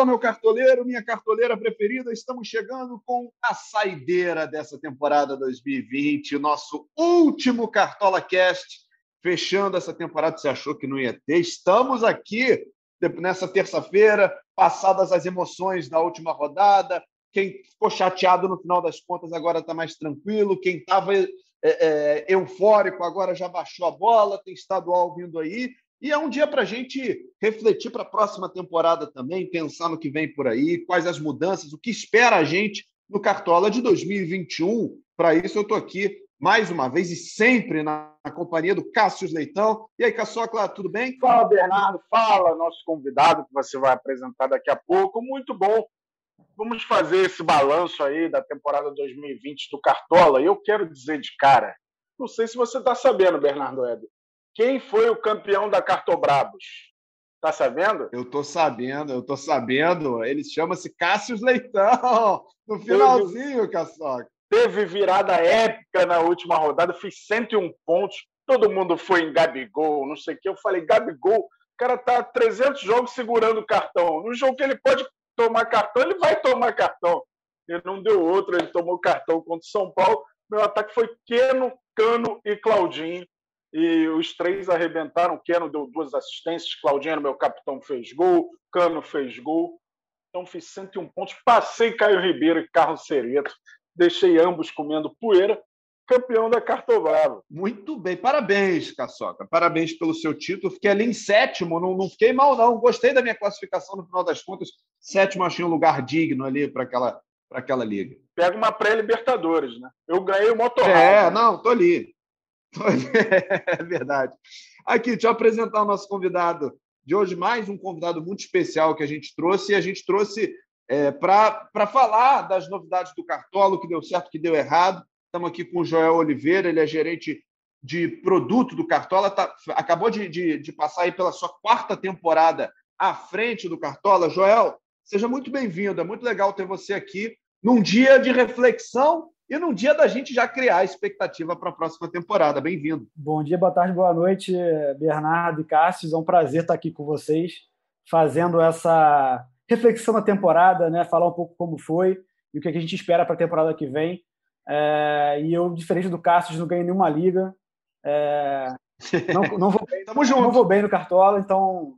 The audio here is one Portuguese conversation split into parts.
Fala, meu cartoleiro, minha cartoleira preferida. Estamos chegando com a saideira dessa temporada 2020, o nosso último Cartola Cast, fechando essa temporada. Você achou que não ia ter? Estamos aqui nessa terça-feira, passadas as emoções da última rodada. Quem ficou chateado no final das contas agora está mais tranquilo. Quem estava é, é, eufórico agora já baixou a bola. Tem estadual vindo aí. E é um dia para a gente refletir para a próxima temporada também, pensar no que vem por aí, quais as mudanças, o que espera a gente no Cartola de 2021. Para isso, eu estou aqui mais uma vez e sempre na, companhia do Cássio Leitão. E aí, Caçocla, tudo bem? Fala, Bernardo. Fala, nosso convidado que você vai apresentar daqui a pouco. Muito bom. Vamos fazer esse balanço aí da temporada 2020 do Cartola. E eu quero dizer de cara, não sei se você está sabendo, Bernardo Eder, quem foi o campeão da Cartobrabos? Tá sabendo? Eu tô sabendo, eu tô sabendo. Ele chama-se Cássio Leitão. No finalzinho, teve, Caçoca. Teve virada épica na última rodada, fiz 101 pontos. Todo mundo foi em Gabigol, não sei o que. Eu falei, Gabigol, o cara tá 300 jogos segurando o cartão. No jogo que ele pode tomar cartão, ele vai tomar cartão. Ele não deu outro, ele tomou cartão contra o São Paulo. Meu ataque foi Keno, Cano e Claudinho e os três arrebentaram. Keno deu duas assistências, Claudinho, meu capitão, fez gol, Cano fez gol. Então fiz 101 pontos. Passei Caio Ribeiro e Carlos Cereto, deixei ambos comendo poeira. Campeão da Cartobrava. Muito bem, parabéns, Caçoca. Parabéns pelo seu título. Fiquei ali em sétimo, não, não fiquei mal, não. Gostei da minha classificação no final das contas. Sétimo, achei um lugar digno ali para aquela, aquela liga. Pega uma pré-Libertadores, né? Eu ganhei o motorrad. É, né? não, tô ali. É verdade. Aqui, deixa eu apresentar o nosso convidado de hoje, mais um convidado muito especial que a gente trouxe, e a gente trouxe é, para falar das novidades do Cartola, o que deu certo, que deu errado. Estamos aqui com o Joel Oliveira, ele é gerente de produto do Cartola, tá, acabou de, de, de passar aí pela sua quarta temporada à frente do Cartola. Joel, seja muito bem-vindo, é muito legal ter você aqui num dia de reflexão e num dia da gente já criar a expectativa para a próxima temporada. Bem-vindo. Bom dia, boa tarde, boa noite, Bernardo e Cássio. É um prazer estar aqui com vocês, fazendo essa reflexão da temporada, né? falar um pouco como foi e o que a gente espera para a temporada que vem. É... e eu, diferente do Cássio, não ganhei nenhuma liga. É... Não, não, vou bem, não vou bem no Cartola, então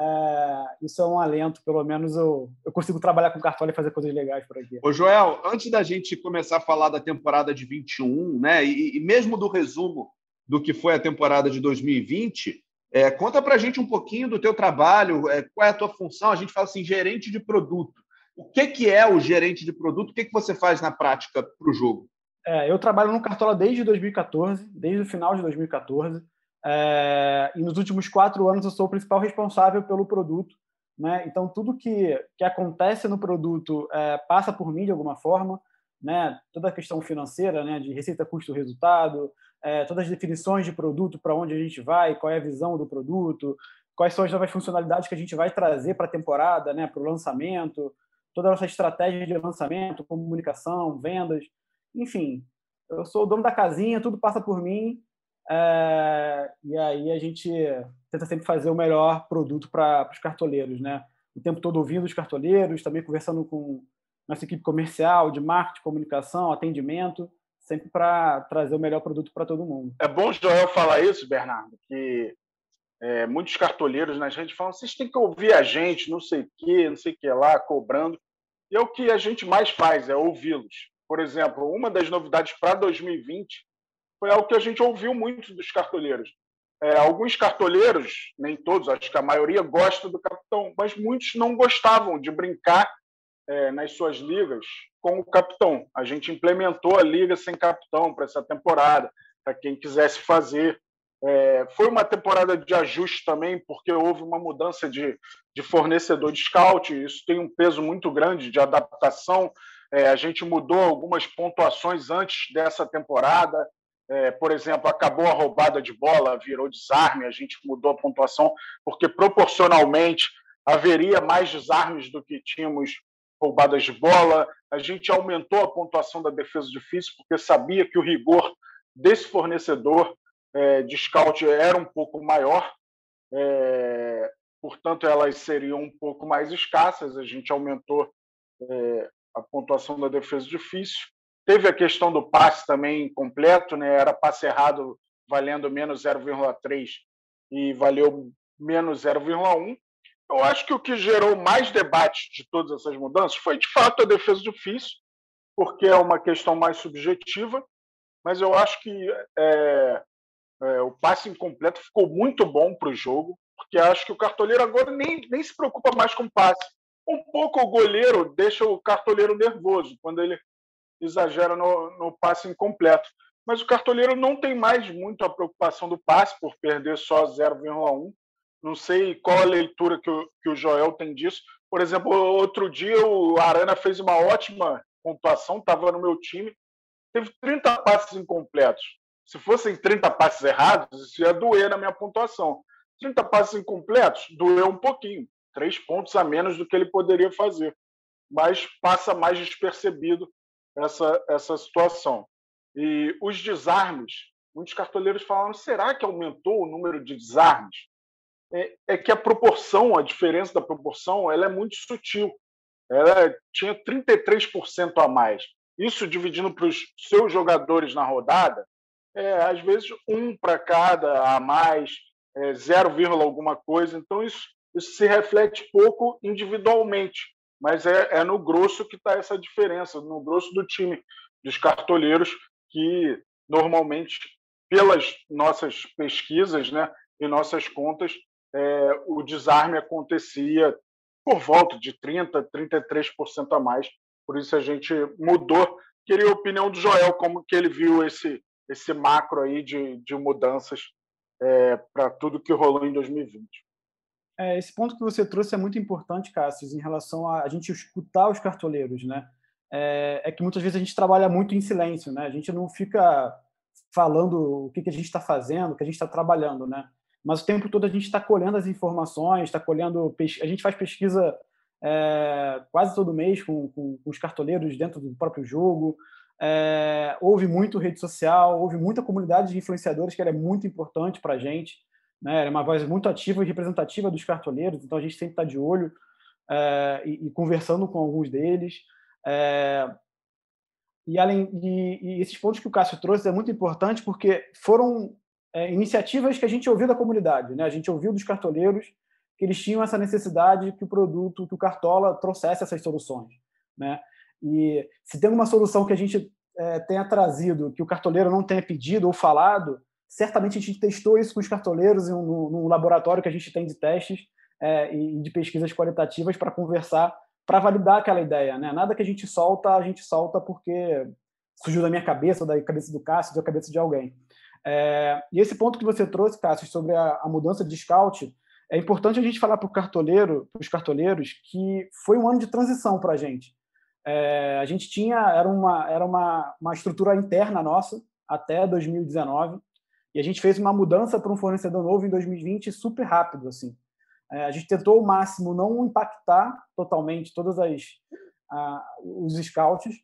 é, isso é um alento, pelo menos eu, eu consigo trabalhar com cartola e fazer coisas legais por aqui. Ô Joel, antes da gente começar a falar da temporada de 21, né, e, e mesmo do resumo do que foi a temporada de 2020, é, conta para a gente um pouquinho do teu trabalho, é, qual é a tua função? A gente fala assim, gerente de produto. O que, que é o gerente de produto? O que, que você faz na prática para o jogo? É, eu trabalho no Cartola desde 2014, desde o final de 2014. É, e nos últimos quatro anos eu sou o principal responsável pelo produto. Né? Então, tudo que, que acontece no produto é, passa por mim de alguma forma. Né? Toda a questão financeira, né? de receita, custo, resultado, é, todas as definições de produto, para onde a gente vai, qual é a visão do produto, quais são as novas funcionalidades que a gente vai trazer para a temporada, né? para o lançamento, toda a nossa estratégia de lançamento, comunicação, vendas, enfim. Eu sou o dono da casinha, tudo passa por mim é, e aí a gente tenta sempre fazer o melhor produto para os cartoleiros, né? O tempo todo ouvindo os cartoleiros, também conversando com nossa equipe comercial, de marketing, comunicação, atendimento, sempre para trazer o melhor produto para todo mundo. É bom Joel falar isso, Bernardo, que é, muitos cartoleiros nas redes falam: vocês têm que ouvir a gente, não sei o quê, não sei o que lá, cobrando. E é o que a gente mais faz, é ouvi-los. Por exemplo, uma das novidades para 2020 foi algo que a gente ouviu muito dos cartoleiros. É, alguns cartoleiros, nem todos, acho que a maioria gosta do capitão, mas muitos não gostavam de brincar é, nas suas ligas com o capitão. A gente implementou a liga sem capitão para essa temporada, para quem quisesse fazer. É, foi uma temporada de ajuste também, porque houve uma mudança de, de fornecedor de scout, isso tem um peso muito grande de adaptação. É, a gente mudou algumas pontuações antes dessa temporada, é, por exemplo, acabou a roubada de bola, virou desarme, a gente mudou a pontuação, porque proporcionalmente haveria mais desarmes do que tínhamos roubadas de bola. A gente aumentou a pontuação da defesa difícil, porque sabia que o rigor desse fornecedor é, de scout era um pouco maior. É, portanto, elas seriam um pouco mais escassas. A gente aumentou é, a pontuação da defesa difícil. Teve a questão do passe também completo, né? era passe errado valendo menos 0,3 e valeu menos 0,1. Eu acho que o que gerou mais debate de todas essas mudanças foi, de fato, a defesa difícil, porque é uma questão mais subjetiva, mas eu acho que é, é, o passe incompleto ficou muito bom para o jogo, porque acho que o cartoleiro agora nem, nem se preocupa mais com passe. Um pouco o goleiro deixa o cartoleiro nervoso quando ele exagera no, no passe incompleto. Mas o cartoleiro não tem mais muito a preocupação do passe por perder só 0,1. Não sei qual a leitura que o, que o Joel tem disso. Por exemplo, outro dia o Arana fez uma ótima pontuação, estava no meu time, teve 30 passes incompletos. Se fossem 30 passes errados, isso ia doer na minha pontuação. 30 passes incompletos, doeu um pouquinho. Três pontos a menos do que ele poderia fazer. Mas passa mais despercebido essa, essa situação. E os desarmes, muitos cartoleiros falaram: será que aumentou o número de desarmes? É, é que a proporção, a diferença da proporção, ela é muito sutil. Ela tinha 33% a mais. Isso dividindo para os seus jogadores na rodada, é, às vezes um para cada a mais, é, 0, alguma coisa. Então, isso, isso se reflete pouco individualmente, mas é, é no grosso que está essa diferença, no grosso do time dos cartoleiros, que normalmente, pelas nossas pesquisas né, e nossas contas, é, o desarme acontecia por volta de 30%, 33% a mais. Por isso a gente mudou. Queria a opinião do Joel, como que ele viu esse, esse macro aí de, de mudanças é, para tudo que rolou em 2020. É, esse ponto que você trouxe é muito importante, Cássio, em relação a, a gente escutar os cartoleiros, né? É, é, que muitas vezes a gente trabalha muito em silêncio, né? A gente não fica falando o que, que a gente está fazendo, o que a gente está trabalhando, né? Mas o tempo todo a gente está colhendo as informações, está colhendo, a gente faz pesquisa é, quase todo mês com, com, com, os cartoleiros dentro do próprio jogo. É, houve muito rede social, houve muita comunidade de influenciadores que era muito importante para a gente. Né? É uma voz muito ativa e representativa dos cartoleiros, então a gente sempre está de olho é, e, e, conversando com alguns deles. É, e além de e esses pontos que o Cássio trouxe é muito importante porque foram é, iniciativas que a gente ouviu da comunidade, né? A gente ouviu dos cartoleiros que eles tinham essa necessidade que o produto, que o Cartola trouxesse essas soluções, né? E se tem uma solução que a gente é, tenha trazido, que o cartoleiro não tenha pedido ou falado, certamente a gente testou isso com os cartoleiros no laboratório que a gente tem de testes é, e de pesquisas qualitativas para conversar, para validar aquela ideia. Né? Nada que a gente solta, a gente solta porque surgiu da minha cabeça, da cabeça do Cássio, da cabeça de alguém. É, e esse ponto que você trouxe, Cássio, sobre a, a mudança de scout, é importante a gente falar para o cartoleiro, para os cartoleiros, que foi um ano de transição para a gente. É, a gente tinha era uma era uma, uma estrutura interna nossa até 2019 e a gente fez uma mudança para um fornecedor novo em 2020 super rápido assim. É, a gente tentou ao máximo não impactar totalmente todas as os scouts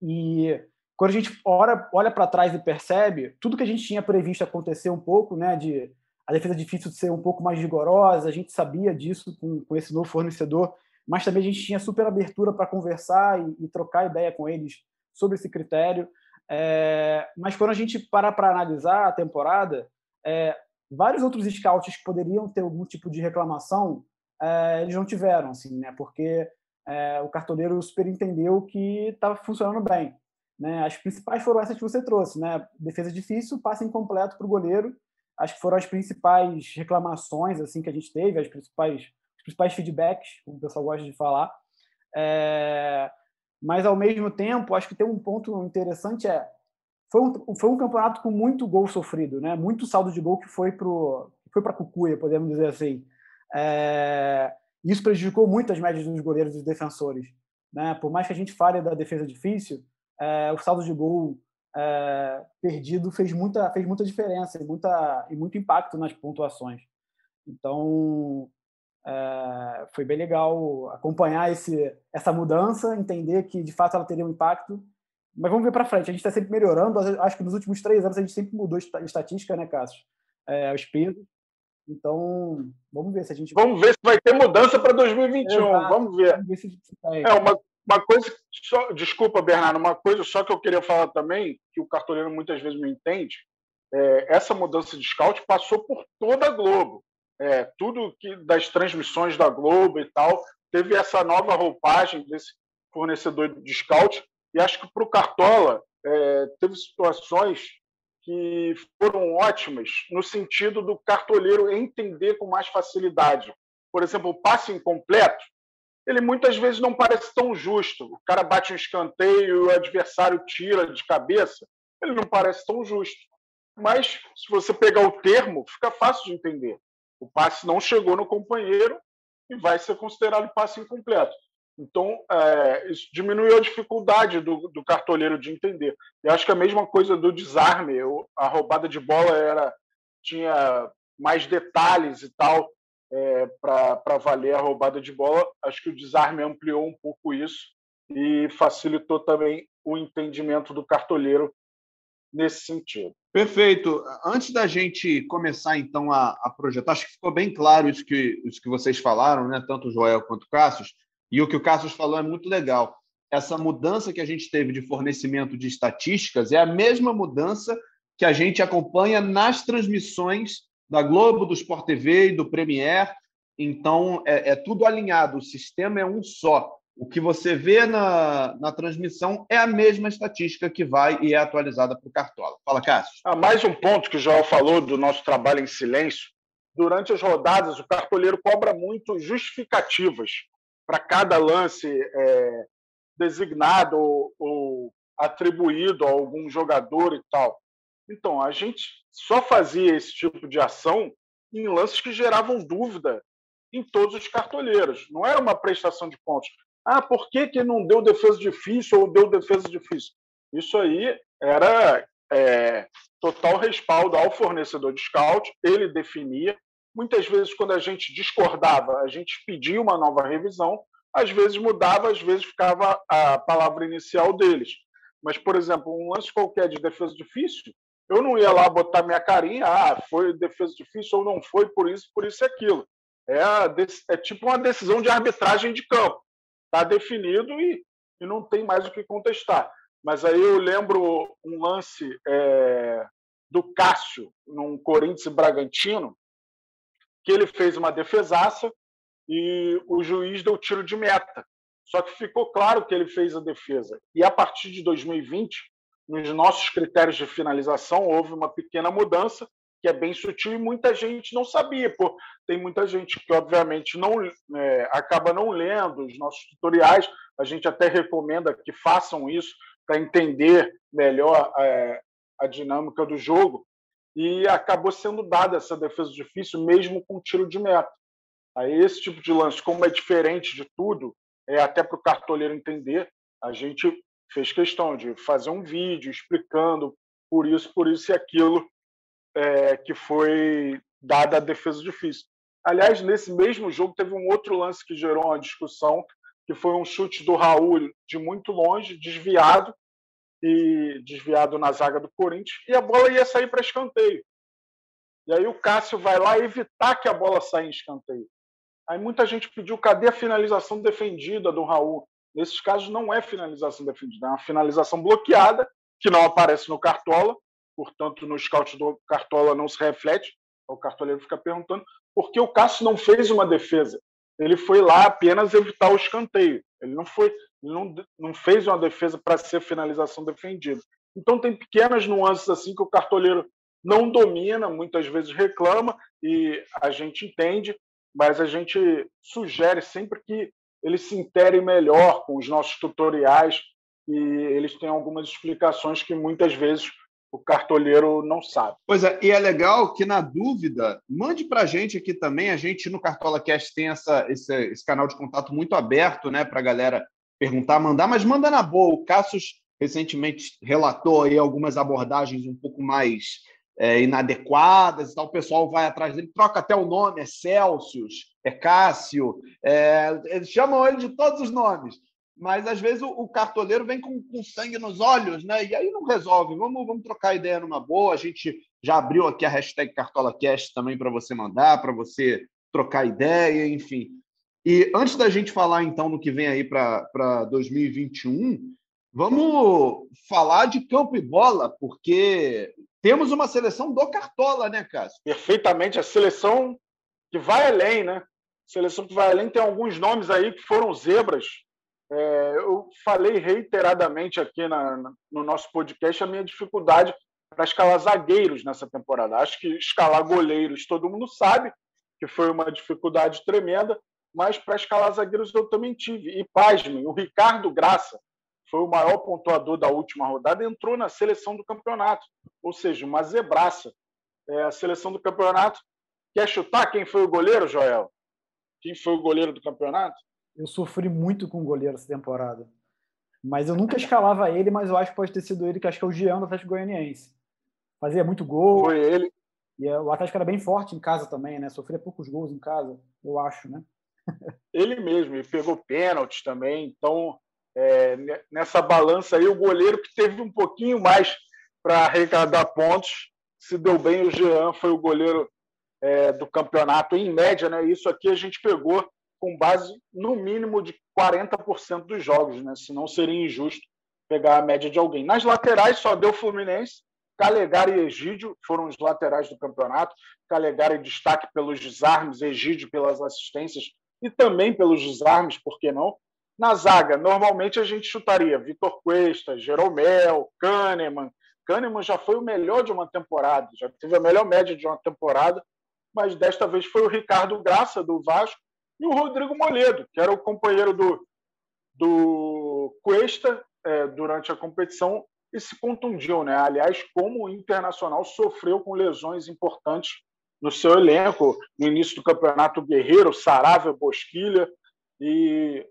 e quando a gente olha, olha para trás e percebe tudo que a gente tinha previsto acontecer um pouco, né, de a defesa difícil de ser um pouco mais rigorosa, a gente sabia disso com, com esse novo fornecedor mas também a gente tinha super abertura para conversar e, e, trocar ideia com eles sobre esse critério. É, mas quando a gente para para analisar a temporada, é, vários outros scouts que poderiam ter algum tipo de reclamação, é, eles não tiveram, assim, né? Porque é, o cartoleiro super entendeu que estava funcionando bem. Né? As principais foram essas que você trouxe, né? Defesa difícil, passe incompleto para o goleiro. Acho que foram as principais reclamações assim que a gente teve, as principais principais feedbacks, como o pessoal gosta de falar. É, mas, ao mesmo tempo, acho que tem um ponto interessante é foi um, foi um campeonato com muito gol sofrido, né? muito saldo de gol que foi para foi a Cucuia, podemos dizer assim. É, isso prejudicou muito as médias dos goleiros e dos defensores. Né? Por mais que a gente fale da defesa difícil, é, o saldo de gol é, perdido fez muita, fez muita diferença e, muita, e muito impacto nas pontuações. Então, é, foi bem legal acompanhar esse, essa mudança, entender que de fato ela teria um impacto. Mas vamos ver para frente. A gente está sempre melhorando. Acho que nos últimos três anos a gente sempre mudou a estatística, né, Cássio? É, os pesos. Então, vamos ver se a gente. Vamos ver se vai ter mudança para 2021. Exato. Vamos ver. Vamos ver se, É uma, uma coisa. Só, desculpa, Bernardo, uma coisa só que eu queria falar também, que o cartoleiro muitas vezes não entende. É, essa mudança de scout passou por toda a Globo. É, tudo que das transmissões da Globo e tal teve essa nova roupagem desse fornecedor de scout e acho que para o Cartola é, teve situações que foram ótimas no sentido do cartoleiro entender com mais facilidade. Por exemplo, o passe incompleto, ele muitas vezes não parece tão justo. O cara bate um escanteio o adversário tira de cabeça, ele não parece tão justo. Mas se você pegar o termo, fica fácil de entender. O passe não chegou no companheiro e vai ser considerado passe incompleto. Então, é, isso diminuiu a dificuldade do, do cartoleiro de entender. Eu acho que a mesma coisa do desarme, eu, a roubada de bola era tinha mais detalhes e tal é, para valer a roubada de bola. Acho que o desarme ampliou um pouco isso e facilitou também o entendimento do cartoleiro nesse sentido. Perfeito. Antes da gente começar, então, a, a projetar, acho que ficou bem claro isso que, isso que vocês falaram, né? tanto o Joel quanto o Cassius. E o que o Cassius falou é muito legal. Essa mudança que a gente teve de fornecimento de estatísticas é a mesma mudança que a gente acompanha nas transmissões da Globo, do Sport TV e do Premier. Então, é, é tudo alinhado, o sistema é um só. O que você vê na, na transmissão é a mesma estatística que vai e é atualizada para o Cartola. Fala, Cássio. Ah, mais um ponto que o Joel falou do nosso trabalho em silêncio. Durante as rodadas, o cartoleiro cobra muito justificativas para cada lance é, designado ou, ou atribuído a algum jogador e tal. Então, a gente só fazia esse tipo de ação em lances que geravam dúvida em todos os cartoleiros. Não era uma prestação de pontos. Ah, por que, que não deu defesa difícil ou deu defesa difícil? Isso aí era é, total respaldo ao fornecedor de scout, ele definia, Muitas vezes, quando a gente discordava, a gente pedia uma nova revisão, às vezes mudava, às vezes ficava a palavra inicial deles. Mas, por exemplo, um lance qualquer de defesa difícil, eu não ia lá botar minha carinha, ah, foi defesa difícil ou não foi, por isso, por isso e aquilo. É, é tipo uma decisão de arbitragem de campo. Está definido e, e não tem mais o que contestar. Mas aí eu lembro um lance é, do Cássio, num Corinthians Bragantino, que ele fez uma defesaça e o juiz deu tiro de meta. Só que ficou claro que ele fez a defesa. E a partir de 2020, nos nossos critérios de finalização, houve uma pequena mudança, que é bem sutil e muita gente não sabia. Pô, tem muita gente que, obviamente, não é, acaba não lendo os nossos tutoriais. A gente até recomenda que façam isso para entender melhor é, a dinâmica do jogo e acabou sendo dada essa defesa difícil, mesmo com tiro de meta. Aí, esse tipo de lance, como é diferente de tudo, é até para o cartoleiro entender, a gente fez questão de fazer um vídeo explicando por isso, por isso e aquilo é, que foi dada a defesa difícil. Aliás, nesse mesmo jogo teve um outro lance que gerou uma discussão, que foi um chute do Raul de muito longe, desviado, e desviado na zaga do Corinthians, e a bola ia sair para escanteio. E aí o Cássio vai lá evitar que a bola saia em escanteio. Aí muita gente pediu cadê a finalização defendida do Raul? Nesses casos não é finalização defendida, é uma finalização bloqueada, que não aparece no Cartola, portanto no scout do Cartola não se reflete. O cartoleiro fica perguntando por que o Cássio não fez uma defesa. Ele foi lá apenas evitar o escanteio. Ele não foi, não, não fez uma defesa para ser finalização defendida. Então tem pequenas nuances assim que o cartoleiro não domina, muitas vezes reclama e a gente entende, mas a gente sugere sempre que eles se interem melhor com os nossos tutoriais e eles têm algumas explicações que muitas vezes o cartoleiro não sabe. Pois é, e é legal que, na dúvida, mande para a gente aqui também. A gente no Cartola Cast tem essa, esse, esse canal de contato muito aberto né, para a galera perguntar, mandar, mas manda na boa. O Cassius recentemente relatou aí algumas abordagens um pouco mais é, inadequadas e tal. O pessoal vai atrás dele, troca até o nome, é Celsius, é Cássio, é, eles chamam ele de todos os nomes. Mas às vezes o, o cartoleiro vem com, com, sangue nos olhos, né? E aí não resolve. Vamos, vamos trocar ideia numa boa. A gente já abriu aqui a hashtag CartolaCast também para você mandar, para você trocar ideia, enfim. E antes da gente falar, então, no que vem aí para 2021, vamos falar de campo e bola, porque temos uma seleção do Cartola, né, Cássio? Perfeitamente. A seleção que vai além, né? Seleção que vai além tem alguns nomes aí que foram zebras. É, eu falei reiteradamente aqui na, no nosso podcast a minha dificuldade para escalar zagueiros nessa temporada. Acho que escalar goleiros todo mundo sabe que foi uma dificuldade tremenda, mas para escalar zagueiros eu também tive. E pasmem, o Ricardo Graça foi o maior pontuador da última rodada, entrou na seleção do campeonato, ou seja, uma zebraça. É, a seleção do campeonato. Quer chutar quem foi o goleiro, Joel? Quem foi o goleiro do campeonato? Eu sofri muito com o goleiro essa temporada. Mas eu nunca escalava ele, mas eu acho que pode ter sido ele, que acho que é o Jean do Atlético Goianiense. Fazia muito gol. Foi ele. E o Atlético era bem forte em casa também, né? Sofria poucos gols em casa, eu acho, né? ele mesmo, ele pegou pênaltis também. Então, é, nessa balança aí, o goleiro que teve um pouquinho mais para arrecadar pontos, se deu bem. O Jean foi o goleiro é, do campeonato em média, né? Isso aqui a gente pegou com base no mínimo de 40% dos jogos, né? Senão seria injusto pegar a média de alguém. Nas laterais só deu Fluminense, Calegari e Egídio foram os laterais do campeonato. Calegari destaque pelos desarmes, Egídio pelas assistências e também pelos desarmes, por que não? Na zaga, normalmente a gente chutaria Vitor Cuesta, Jeromel, Kahneman. Kahneman já foi o melhor de uma temporada, já teve a melhor média de uma temporada, mas desta vez foi o Ricardo Graça, do Vasco, e o Rodrigo Moledo, que era o companheiro do, do Cuesta é, durante a competição e se contundiu. Né? Aliás, como o Internacional sofreu com lesões importantes no seu elenco, no início do campeonato Guerreiro, Saravia, Bosquilha e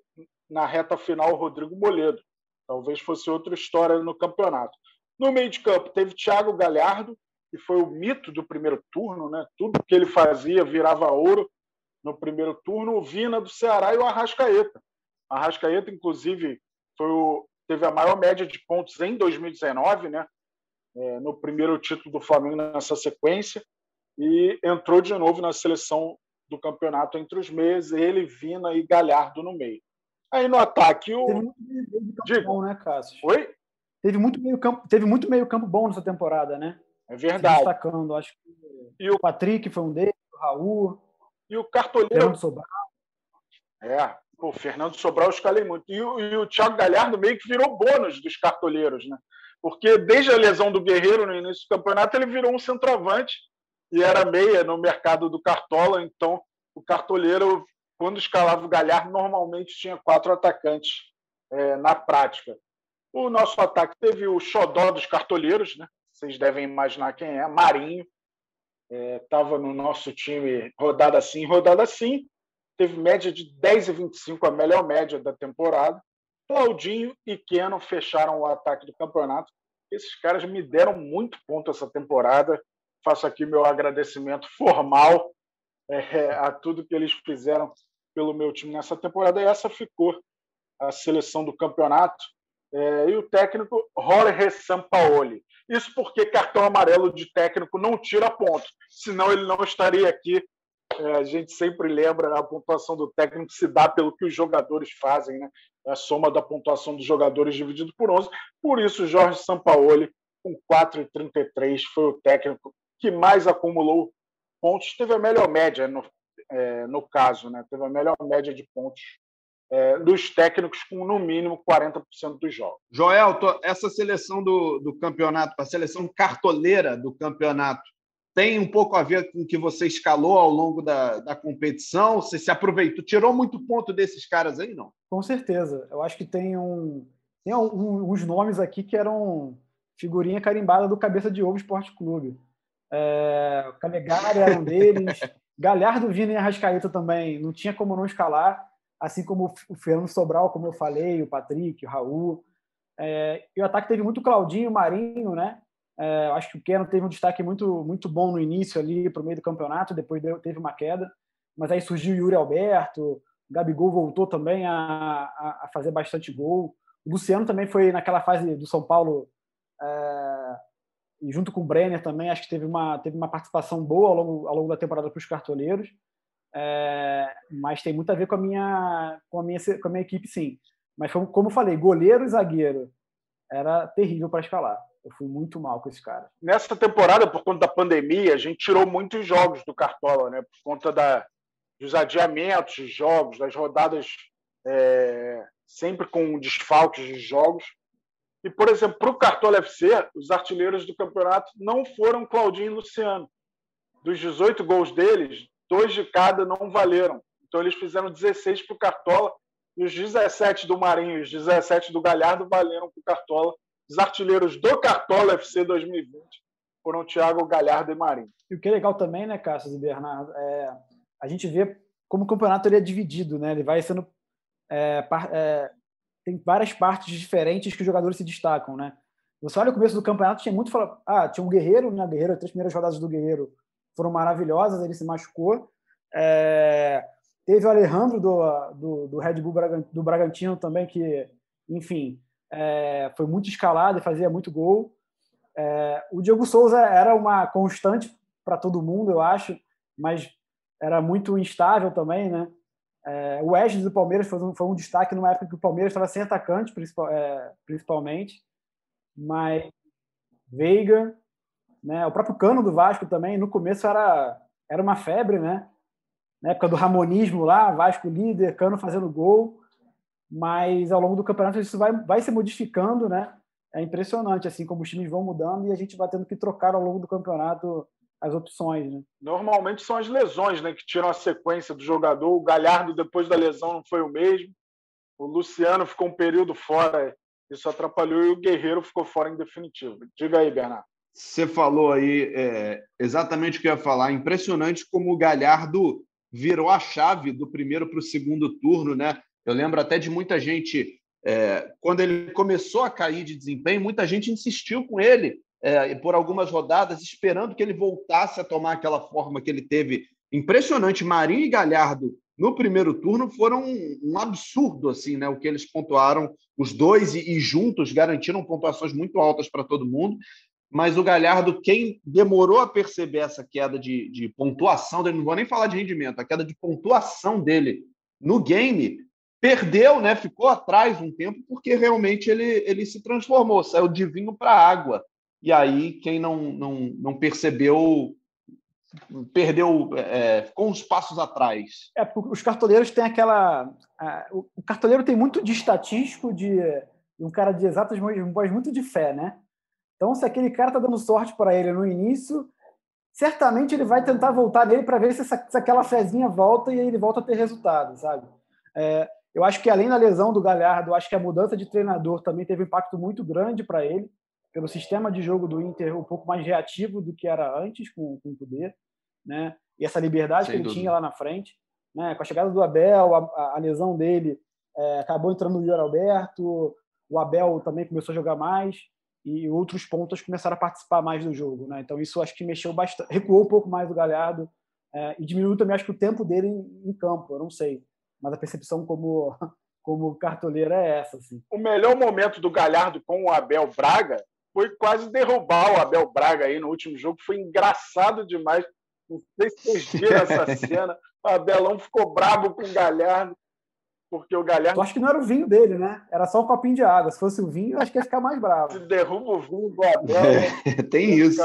na reta final Rodrigo Moledo. Talvez fosse outra história no campeonato. No meio de campo teve Thiago Galhardo, que foi o mito do primeiro turno, né? Tudo que ele fazia virava ouro no primeiro turno, o Vina do Ceará e o Arrascaeta. Arrascaeta, inclusive, foi o, teve a maior média de pontos em 2019, né? É, no primeiro título do Flamengo nessa sequência, e entrou de novo na seleção do campeonato entre os meses, ele, Vina e Galhardo no meio. Aí no ataque o. Teve muito meio campo Digo. bom, né, Cássio? Oi? Teve muito meio campo, teve muito meio campo bom nessa temporada, né? É verdade. Se destacando, acho que e o Patrick foi um deles, o Raul. E o cartoleiro. Fernando Sobral. É, o Fernando Sobral eu escalei muito. E o, e o Thiago Galhardo meio que virou bônus dos cartoleiros, né? Porque desde a lesão do Guerreiro no início do campeonato, ele virou um centroavante e era meia no mercado do Cartola. Então, o cartoleiro, quando escalava o Galhardo, normalmente tinha quatro atacantes é, na prática. O nosso ataque teve o xodó dos cartoleiros, né? Vocês devem imaginar quem é, Marinho estava é, no nosso time rodada assim, rodada assim, teve média de 10,25, a melhor média da temporada. Claudinho e Keno fecharam o ataque do campeonato. Esses caras me deram muito ponto essa temporada. Faço aqui meu agradecimento formal é, a tudo que eles fizeram pelo meu time nessa temporada. E essa ficou a seleção do campeonato. É, e o técnico Jorge Sampaoli. Isso porque cartão amarelo de técnico não tira ponto, senão ele não estaria aqui. É, a gente sempre lembra a pontuação do técnico se dá pelo que os jogadores fazem, né? É a soma da pontuação dos jogadores dividido por 11. Por isso, Jorge Sampaoli, com 4,33, foi o técnico que mais acumulou pontos. Teve a melhor média no, é, no caso, né? teve a melhor média de pontos é, dos técnicos com no mínimo 40% dos jogos. Joel, essa seleção do, do campeonato, a seleção cartoleira do campeonato, tem um pouco a ver com o que você escalou ao longo da, da competição? Você se aproveitou, tirou muito ponto desses caras aí, não? Com certeza. Eu acho que tem um tem um, uns nomes aqui que eram figurinha carimbada do Cabeça de Ovo Esporte Clube. É, Calegari era um deles, Galhardo, Vina e Arrascaeta também. Não tinha como não escalar assim como o Fernando Sobral, como eu falei, o Patrick, o Raul. É, e o ataque teve muito Claudinho, Marinho, né? É, acho que o Keno teve um destaque muito, muito bom no início ali, para o meio do campeonato, depois deu, teve uma queda. Mas aí surgiu o Yuri Alberto, O Gabigol voltou também a, a, a fazer bastante gol. O Luciano também foi naquela fase do São Paulo, é, e junto com o Brenner também, acho que teve uma, teve uma participação boa ao longo, ao longo da temporada para os cartoleiros. É, mas tem muito a ver com a minha, com a minha, com a minha equipe, sim. Mas como eu falei, goleiro e zagueiro era terrível para escalar. Eu fui muito mal com esse cara. Nessa temporada, por conta da pandemia, a gente tirou muitos jogos do Cartola, né? Por conta da, dos adiamentos de jogos, das rodadas é, sempre com desfalques de jogos. E, por exemplo, para o Cartola FC, os artilheiros do campeonato não foram Claudinho e Luciano. Dos 18 gols deles, dois de cada não valeram. Então, eles fizeram 16 para o Cartola e os 17 do Marinho e os 17 do Galhardo valeram para o Cartola. Os artilheiros do Cartola FC 2020 foram Thiago Galhardo e Marinho. E o que é legal também, né, Cássio e Bernardo, é, a gente vê como o campeonato ele é dividido, né? Ele vai sendo é, é, tem várias partes diferentes que os jogadores se destacam, né? Você olha o começo do campeonato, tinha muito ah, tinha um Guerreiro, né? Guerreiro, as três primeiras rodadas do Guerreiro foram maravilhosas, ele se machucou. É, Teve o Alejandro do, do, do Red Bull do Bragantino também, que, enfim, é, foi muito escalado e fazia muito gol. É, o Diego Souza era uma constante para todo mundo, eu acho, mas era muito instável também, né? É, o Wesley do Palmeiras foi um, foi um, destaque numa época que o Palmeiras estava sem atacante, é, principalmente. Mas Veiga, né? O próprio Cano do Vasco também, no começo era, era uma febre, né? na época do ramonismo lá, Vasco líder, Cano fazendo gol, mas ao longo do campeonato isso vai, vai se modificando, né? É impressionante, assim, como os times vão mudando e a gente vai tendo que trocar ao longo do campeonato as opções, né? Normalmente são as lesões, né, que tiram a sequência do jogador. O Galhardo, depois da lesão, não foi o mesmo. O Luciano ficou um período fora, isso atrapalhou, e o Guerreiro ficou fora em definitivo. Diga aí, Bernardo. Você falou aí é, exatamente o que eu ia falar. Impressionante como o Galhardo virou a chave do primeiro para o segundo turno, né? Eu lembro até de muita gente, é, quando ele começou a cair de desempenho, muita gente insistiu com ele é, por algumas rodadas, esperando que ele voltasse a tomar aquela forma que ele teve. Impressionante. Marinho e Galhardo no primeiro turno foram um, absurdo, assim, né? O que eles pontuaram, os dois e, e juntos garantiram pontuações muito altas para todo mundo mas o Galhardo, quem demorou a perceber essa queda de, de pontuação dele, não vou nem falar de rendimento, a queda de pontuação dele no game, perdeu, né? Ficou atrás um tempo, porque realmente ele, ele se transformou, saiu de vinho para água. E aí, quem não, não, não percebeu perdeu, é, ficou uns passos atrás. É, porque os cartoleiros têm aquela. o cartoleiro tem muito de estatístico, de, de um cara de exatas, mas muito de fé, né? Então, se aquele cara está dando sorte para ele no início, certamente ele vai tentar voltar nele para ver se, essa, se, aquela fezinha volta e ele volta a ter resultado, sabe? É, eu acho que além da lesão do Galhardo, acho que a mudança de treinador também teve um impacto muito grande para ele, pelo sistema de jogo do Inter um pouco mais reativo do que era antes com, com o poder, né? E essa liberdade Sem que ele dúvida. tinha lá na frente, né? Com a chegada do Abel, a, a lesão dele, é, acabou entrando o Yuri Alberto, o Abel também começou a jogar mais e outros pontos começaram a participar mais do jogo. Né? Então, isso acho que mexeu bastante, recuou um pouco mais o Galhardo é, e diminuiu também, acho que, o tempo dele em, em, campo, eu não sei. Mas a percepção como, como cartoleiro é essa. Assim. O melhor momento do Galhardo com o Abel Braga foi quase derrubar o Abel Braga aí no último jogo. Foi engraçado demais. Não sei se vocês viram essa cena. O Abelão ficou brabo com o Galhardo porque o Galhardo. Eu acho que não era o vinho dele, né? Era só um copinho de água. Se fosse o vinho, eu acho que ia ficar mais bravo. Se derruba o vinho do Abel, é, tem isso.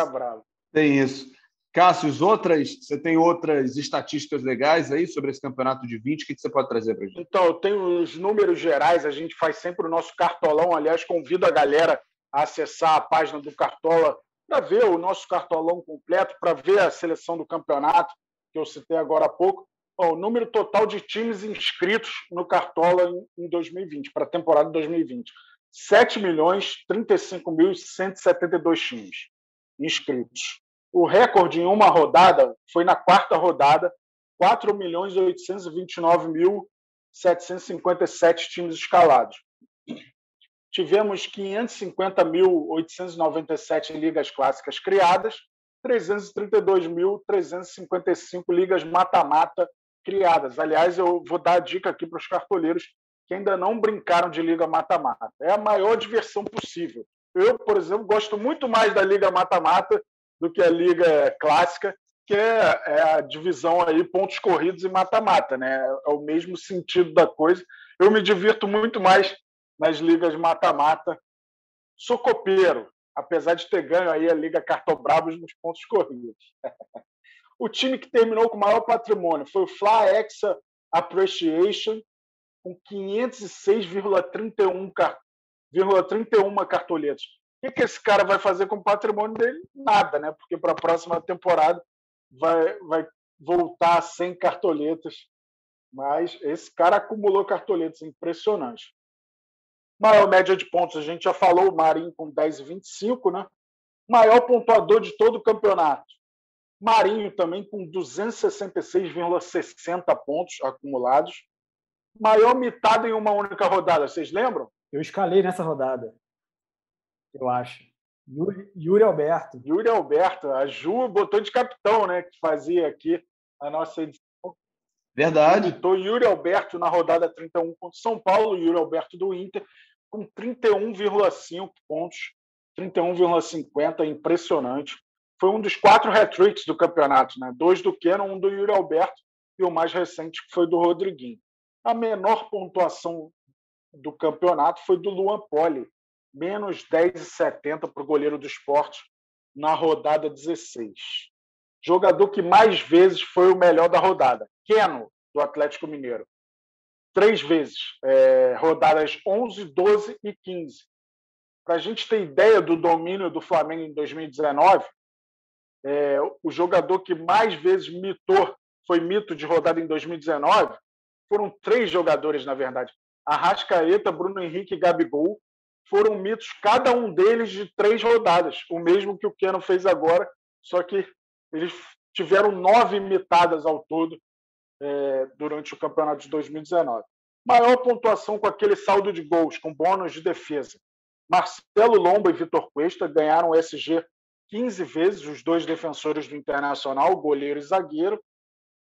Tem isso. Cássio, outras, você tem outras estatísticas legais aí sobre esse campeonato de 20? O que você pode trazer para a gente? Então, eu tenho os números gerais, a gente faz sempre o nosso cartolão. Aliás, convido a galera a acessar a página do Cartola para ver o nosso cartolão completo, para ver a seleção do campeonato, que eu citei agora há pouco o número total de times inscritos no Cartola em 2020, para a temporada de 2020. 7 milhões 35 mil 172 times inscritos. O recorde em uma rodada foi na quarta rodada, 4 milhões 829 mil 757 times escalados. Tivemos 550.897 ligas clássicas criadas, 332.355 ligas mata-mata criadas. Aliás, eu vou dar a dica aqui para os cartoleiros que ainda não brincaram de Liga Mata-Mata. É a maior diversão possível. Eu, por exemplo, gosto muito mais da Liga Mata-Mata do que a Liga Clássica, que é, é a divisão aí pontos corridos e mata-mata, né? É o mesmo sentido da coisa. Eu me divirto muito mais nas ligas mata-mata. Sou copeiro, apesar de ter ganho aí a Liga Cartobrabos nos pontos corridos. o time que terminou com o maior patrimônio foi o Fla Exa Appreciation, com 506,31 31 cartoletas. O que, que esse cara vai fazer com o patrimônio dele? Nada, né? Porque para a próxima temporada vai, vai voltar sem cartoletas. Mas esse cara acumulou cartoletas, impressionante. Maior média de pontos, a gente já falou, o Marinho com 10,25, né? Maior pontuador de todo o campeonato. Marinho também com 266,60 pontos acumulados. Maior mitado em uma única rodada, vocês lembram? Eu escalei nessa rodada, eu acho. Yuri, Yuri Alberto. Yuri Alberto. A Ju botou de capitão, né? Que fazia aqui a nossa edição. Verdade. Editou Yuri Alberto na rodada 31 contra São Paulo, Yuri Alberto do Inter, com 31,5 pontos, 31,50, impressionante. Foi um dos quatro hat-tricks do campeonato, né? Dois do Kenon, um do Yuri Alberto e o mais recente que foi do Rodriguinho. A menor pontuação do campeonato foi do Luan Poli, menos 10,70 para o goleiro do esporte na rodada 16. Jogador que mais vezes foi o melhor da rodada, Keno, do Atlético Mineiro. Três vezes, é, rodadas 11, 12 e 15. Para a gente ter ideia do domínio do Flamengo em 2019, é, o jogador que mais vezes mitou, foi mito de rodada em 2019, foram três jogadores, na verdade. Arrascaeta, Bruno Henrique e Gabigol foram mitos, cada um deles de três rodadas, o mesmo que o Keno fez agora, só que eles tiveram nove mitadas ao todo é, durante o campeonato de 2019. Maior pontuação com aquele saldo de gols, com bônus de defesa. Marcelo Lomba e Vitor Cuesta ganharam o SG 15 vezes, os dois defensores do Internacional, goleiro e zagueiro.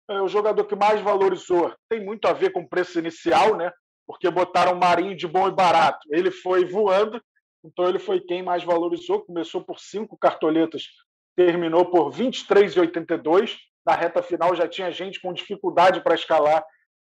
É, o jogador que mais valorizou tem muito a ver com o preço inicial, né? porque botaram Marinho de bom e barato. Ele foi voando, então ele foi quem mais valorizou. Começou por cinco cartoletas, terminou por 23,82. Na reta final já tinha gente com dificuldade para escalar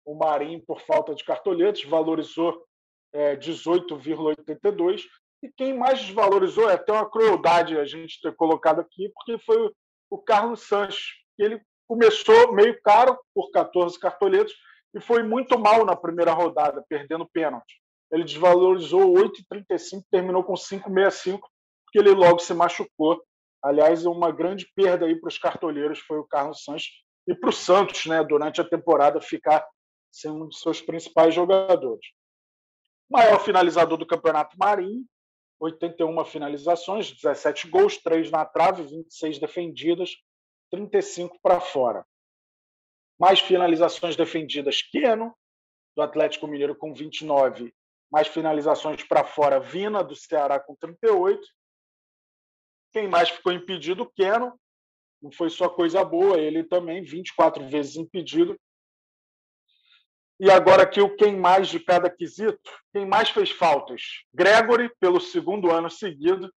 o Marinho por falta de cartoletas, valorizou é, 18,82. E quem mais desvalorizou é até uma crueldade a gente ter colocado aqui, porque foi o Carlos Sanches. Ele começou meio caro por 14 cartoletas, e foi muito mal na primeira rodada, perdendo pênalti. Ele desvalorizou 8,35, terminou com 5,65, porque ele logo se machucou. Aliás, uma grande perda aí para os cartoleiros foi o Carlos Sanches e para o Santos, né, durante a temporada, ficar sem um de seus principais jogadores. Maior finalizador do Campeonato Marinho, 81 finalizações, 17 gols, 3 na trave, 26 defendidas, 35 para fora mais finalizações defendidas Keno, do Atlético Mineiro, com 29, mais finalizações para fora, Vina, do Ceará, com 38. Quem mais ficou impedido? Keno. Não foi só coisa boa, ele também, 24 vezes impedido. E agora aqui o quem mais de cada quesito, quem mais fez faltas? Gregory, pelo segundo ano seguido.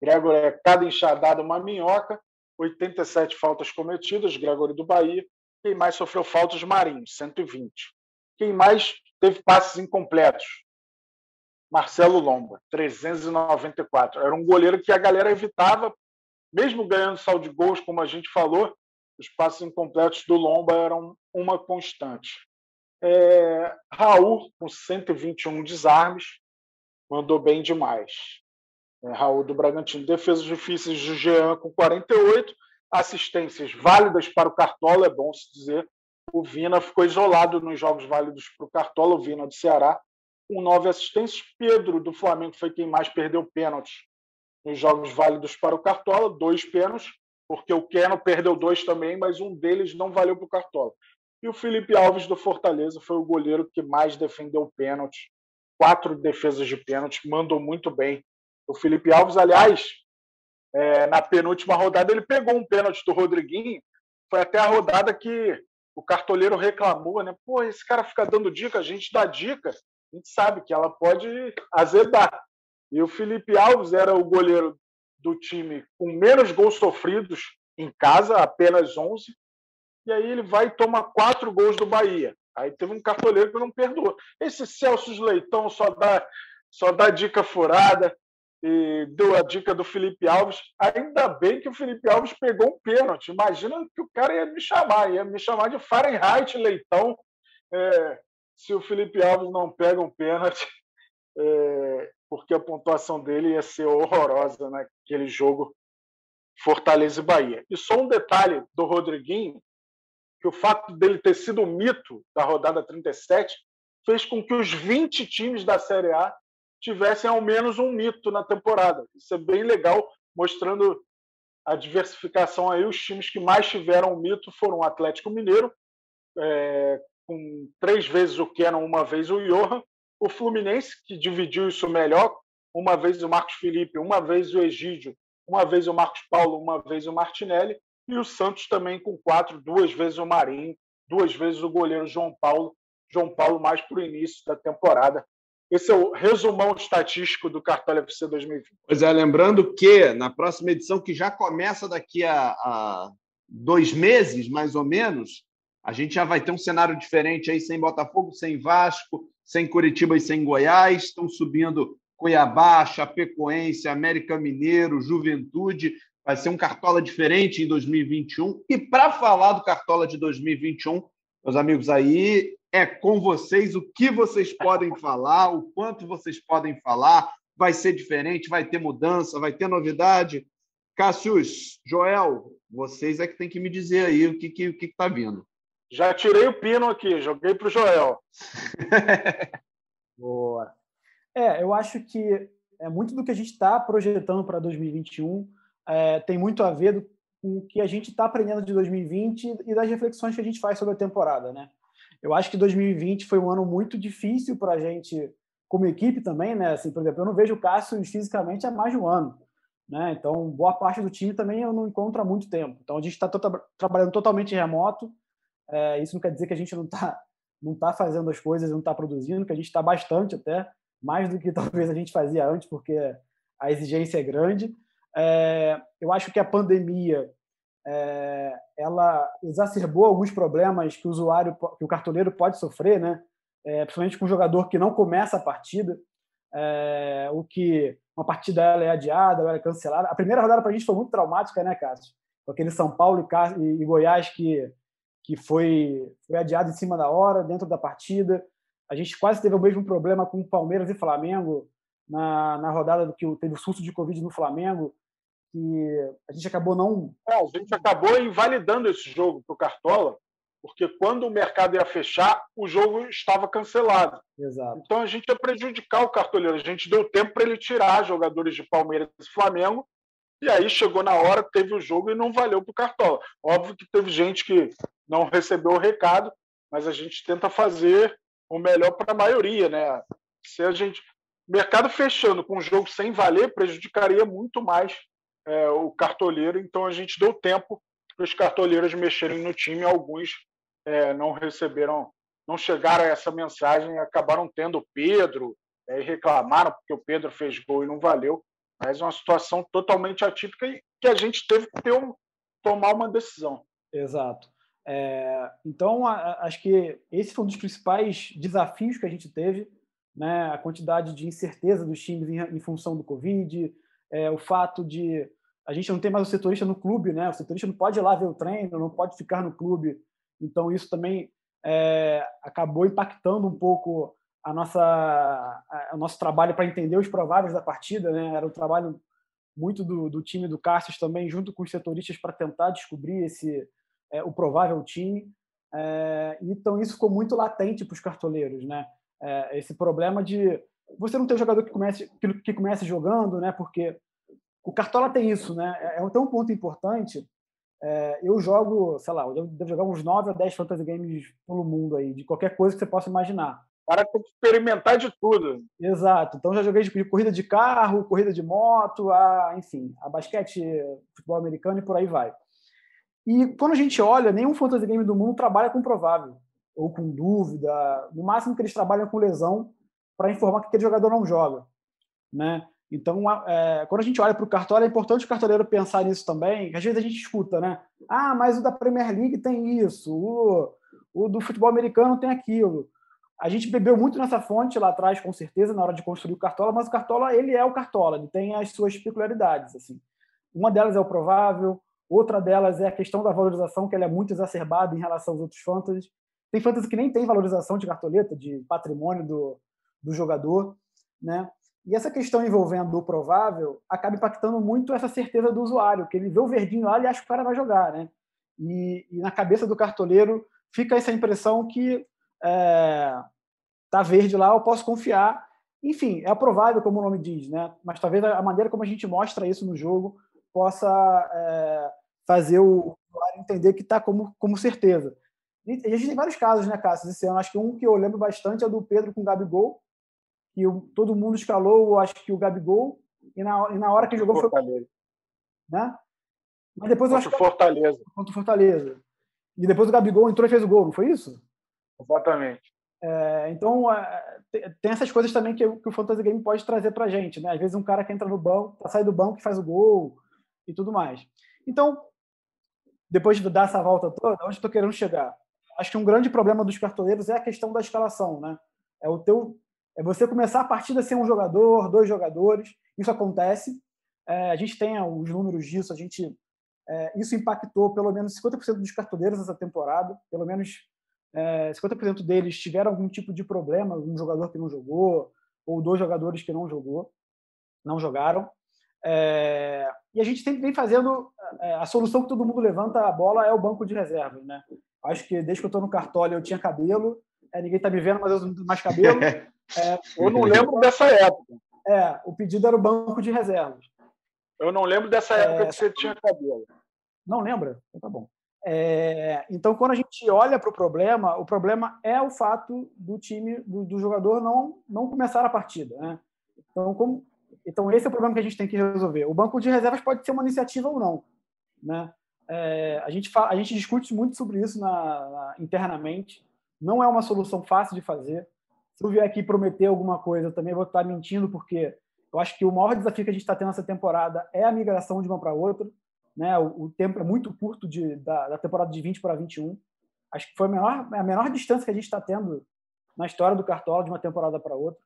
Gregory é cada enxadada uma minhoca, 87 faltas cometidas, Gregory do Bahia. Quem mais sofreu faltas? Marinho, 120. Quem mais teve passes incompletos? Marcelo Lomba, 394. Era um goleiro que a galera evitava, mesmo ganhando saldo de gols, como a gente falou, os passes incompletos do Lomba eram uma constante. É, Raul, com 121 desarmes, mandou bem demais. É, Raul do Bragantino. Defesas difíceis do Jean, com 48 assistências válidas para o Cartola, é bom se dizer. O Vina ficou isolado nos jogos válidos para o Cartola, o Vina do Ceará, com nove assistências. Pedro, do Flamengo, foi quem mais perdeu pênaltis nos jogos válidos para o Cartola, dois pênaltis, porque o Keno perdeu dois também, mas um deles não valeu para o Cartola. E o Felipe Alves, do Fortaleza, foi o goleiro que mais defendeu pênaltis, quatro defesas de pênalti, mandou muito bem. O Felipe Alves, aliás, é, na penúltima rodada, ele pegou um pênalti do Rodriguinho. Foi até a rodada que o cartoleiro reclamou, né? Pô, esse cara fica dando dica, a gente dá dica, a gente sabe que ela pode azedar. E o Felipe Alves era o goleiro do time com menos gols sofridos em casa, apenas 11. E aí ele vai e toma quatro gols do Bahia. Aí teve um cartoleiro que não perdoou. Esse Celso Leitão só dá, só dá dica furada e deu a dica do Felipe Alves. Ainda bem que o Felipe Alves pegou um pênalti. Imagina que o cara ia me chamar, ia me chamar de Fahrenheit Leitão. É, se o Felipe Alves não pega um pênalti, é, porque a pontuação dele ia ser horrorosa naquele jogo Fortaleza e Bahia. E só um detalhe do Rodriguinho, que o fato dele ter sido o mito da rodada 37 fez com que os 20 times da Série A tivessem ao menos um mito na temporada. Isso é bem legal, mostrando a diversificação aí. Os times que mais tiveram um mito foram o Atlético Mineiro, é, com três vezes o Kenan, uma vez o Johan, o Fluminense, que dividiu isso melhor, uma vez o Marcos Felipe, uma vez o Egídio, uma vez o Marcos Paulo, uma vez o Martinelli, e o Santos também com quatro, duas vezes o Marinho, duas vezes o goleiro João Paulo, João Paulo mais para o início da temporada. Esse é o resumão estatístico do Cartola FC 2020. Pois é, lembrando que na próxima edição, que já começa daqui a, a dois meses, mais ou menos, a gente já vai ter um cenário diferente aí, sem Botafogo, sem Vasco, sem Curitiba e sem Goiás. Estão subindo Cuiabá, Chapecoense, América Mineiro, Juventude. Vai ser um Cartola diferente em 2021. E para falar do Cartola de 2021, meus amigos, aí é com vocês o que vocês podem falar, o quanto vocês podem falar. Vai ser diferente, vai ter mudança, vai ter novidade. Cassius, Joel, vocês é que tem que me dizer aí o que está que, que tá vindo. Já tirei o pino aqui, joguei para o Joel. Boa. É, eu acho que é muito do que a gente está projetando para 2021 é, tem muito a ver com o que a gente está aprendendo de 2020 e das reflexões que a gente faz sobre a temporada, né? Eu acho que 2020 foi um ano muito difícil para a gente, como equipe também, né? Assim, por exemplo, eu não vejo o Cássio fisicamente há mais de um ano, né? Então, boa parte do time também eu não encontro há muito tempo. Então, a gente está trabalhando totalmente remoto. É, isso não quer dizer que a gente não está não tá fazendo as coisas, não está produzindo, que a gente está bastante até, mais do que talvez a gente fazia antes, porque a exigência é grande. É, eu acho que a pandemia é, ela exacerbou alguns problemas que o usuário, que o cartoleiro pode sofrer, né? É, principalmente com um jogador que não começa a partida, é, o que uma partida ela é adiada, ela é cancelada. A primeira rodada para a gente foi muito traumática, né, Cássio? Com aquele São Paulo e, Goiás que, que foi, foi adiado em cima da hora, dentro da partida. A gente quase teve o mesmo problema com Palmeiras e Flamengo na, na rodada do que teve o surto de Covid no Flamengo que a gente acabou não. É, a gente acabou invalidando esse jogo para o Cartola, porque quando o mercado ia fechar, o jogo estava cancelado. Exato. Então a gente ia prejudicar o cartoleiro. A gente deu tempo para ele tirar jogadores de Palmeiras e Flamengo. E aí chegou na hora, teve o jogo e não valeu para o Cartola. Óbvio que teve gente que não recebeu o recado, mas a gente tenta fazer o melhor para a maioria, né? Se a gente mercado fechando com o jogo sem valer prejudicaria muito mais é, o cartoleiro, então a gente deu tempo para os cartoleiros mexerem no time. Alguns é, não receberam, não chegaram a essa mensagem, acabaram tendo o Pedro é, e reclamaram porque o Pedro fez gol e não valeu. Mas é uma situação totalmente atípica e que a gente teve que ter um, tomar uma decisão. Exato. É, então, a, acho que esse foi um dos principais desafios que a gente teve, né? a quantidade de incerteza dos times em, em função do Covid, é, o fato de a gente não tem mais o setorista no clube, né? O setorista não pode ir lá ver o treino, não pode ficar no clube. Então isso também é, acabou impactando um pouco a nossa a, o nosso trabalho para entender os prováveis da partida, né? Era um trabalho muito do, do time do Cassius também, junto com os setoristas para tentar descobrir esse é, o provável time. É, então isso ficou muito latente para os cartoleiros, né? É, esse problema de você não ter um jogador que comece que, comece jogando, né? Porque o Cartola tem isso, né? É, é um ponto importante. É, eu jogo, sei lá, eu devo jogar uns 9 a 10 fantasy games pelo mundo aí, de qualquer coisa que você possa imaginar. Para experimentar de tudo. Exato. Então já joguei de corrida de carro, corrida de moto, a, enfim, a basquete, futebol americano e por aí vai. E quando a gente olha, nenhum fantasy game do mundo trabalha com provável ou com dúvida. No máximo que eles trabalham com lesão para informar que aquele jogador não joga, né? Então, é, quando a gente olha para o cartola, é importante o cartoleiro pensar nisso também. Às vezes a gente escuta, né? Ah, mas o da Premier League tem isso, o, o do futebol americano tem aquilo. A gente bebeu muito nessa fonte lá atrás, com certeza, na hora de construir o Cartola, mas o Cartola, ele é o Cartola, ele tem as suas peculiaridades. Assim. Uma delas é o provável, outra delas é a questão da valorização, que ela é muito exacerbada em relação aos outros fantasies. Tem fantasy que nem tem valorização de cartoleta, de patrimônio do, do jogador, né? E essa questão envolvendo o provável acaba impactando muito essa certeza do usuário, que ele vê o verdinho lá e acha que o cara vai jogar, né? E, e na cabeça do cartoleiro fica essa impressão que é, tá verde lá, eu posso confiar. Enfim, é provável, como o nome diz, né? Mas talvez a maneira como a gente mostra isso no jogo possa é, fazer o usuário entender que está como, como certeza. A gente tem vários casos, né, Cássio, esse ano. Acho que um que eu lembro bastante é do Pedro com o Gabigol, que o, todo mundo escalou, acho que o Gabigol, e na, e na hora que jogou Fortaleza. foi. Né? Mas depois contra eu acho que. Fortaleza. Contra o Fortaleza. E depois o Gabigol entrou e fez o gol, não foi isso? Exatamente. É, então, é, tem essas coisas também que, que, o Fantasy Game pode trazer para gente. Né? Às vezes, um cara que entra no banco, tá sai do banco e faz o gol e tudo mais. Então, depois de dar essa volta toda, onde estou querendo chegar? Acho que um grande problema dos cartoleiros é a questão da escalação. Né? É, o teu, é você começar a partida sem um jogador, dois jogadores. Isso acontece. É, a gente tem os números disso. A gente, é, isso impactou pelo menos 50% dos cartoleiros essa temporada. Pelo menos é, 50% deles tiveram algum tipo de problema, um jogador que não jogou, ou dois jogadores que não jogou, não jogaram. É, e a gente sempre vem fazendo é, a solução que todo mundo levanta a bola é o banco de reservas, né? Acho que desde que eu estou no cartola eu tinha cabelo, é, ninguém está me vendo, mas eu não tenho mais cabelo. É, eu não lembro dessa época. É, o pedido era o banco de reservas. Eu não lembro dessa época que você tinha cabelo. Não lembra? Então tá bom. É, então, quando a gente olha para o problema, o problema é o fato do time, do, do, jogador não, não começar a partida. Né? Então, como, então, esse é o problema que a gente tem que resolver. O banco de reservas pode ser uma iniciativa ou não. Né? É, a, gente a gente discute muito sobre isso na, na, internamente. Não é uma solução fácil de fazer. Se eu vier aqui prometer alguma coisa, eu também vou estar mentindo, porque eu acho que o maior desafio que a gente está tendo nessa temporada é a migração de uma para outra. Né? O, o, tempo é muito curto de, da, da, temporada de 20 para 21. Acho que foi a menor, a menor distância que a gente está tendo na história do Cartola de uma temporada para outra.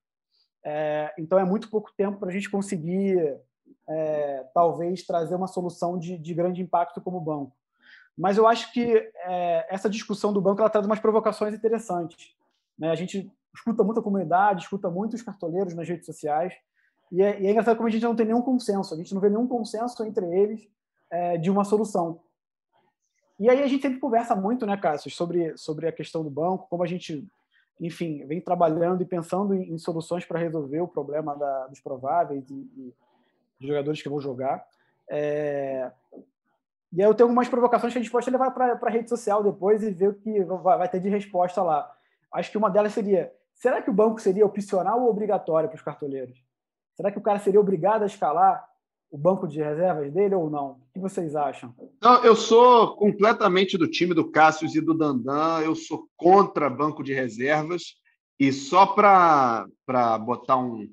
É, então é muito pouco tempo para a gente conseguir, é, talvez, trazer uma solução de, de, grande impacto como banco. Mas eu acho que é, essa discussão do banco ela traz umas provocações interessantes. Né? A gente escuta muita comunidade, escuta muitos cartoleiros nas redes sociais, e é, e é engraçado como a gente não tem nenhum consenso, a gente não vê nenhum consenso entre eles é, de uma solução. E aí a gente sempre conversa muito, né, Cássio, sobre, sobre a questão do banco, como a gente, enfim, vem trabalhando e pensando em, em soluções para resolver o problema da, dos prováveis e, e, dos jogadores que vão jogar. É... E aí eu tenho algumas provocações que a gente pode levar para a rede social depois e ver o que vai, vai ter de resposta lá. Acho que uma delas seria: será que o banco seria opcional ou obrigatório para os cartoleiros? Será que o cara seria obrigado a escalar o banco de reservas dele ou não? O que vocês acham? Não, eu sou completamente do time do Cássio e do Dandan. Eu sou contra banco de reservas. E só para botar um,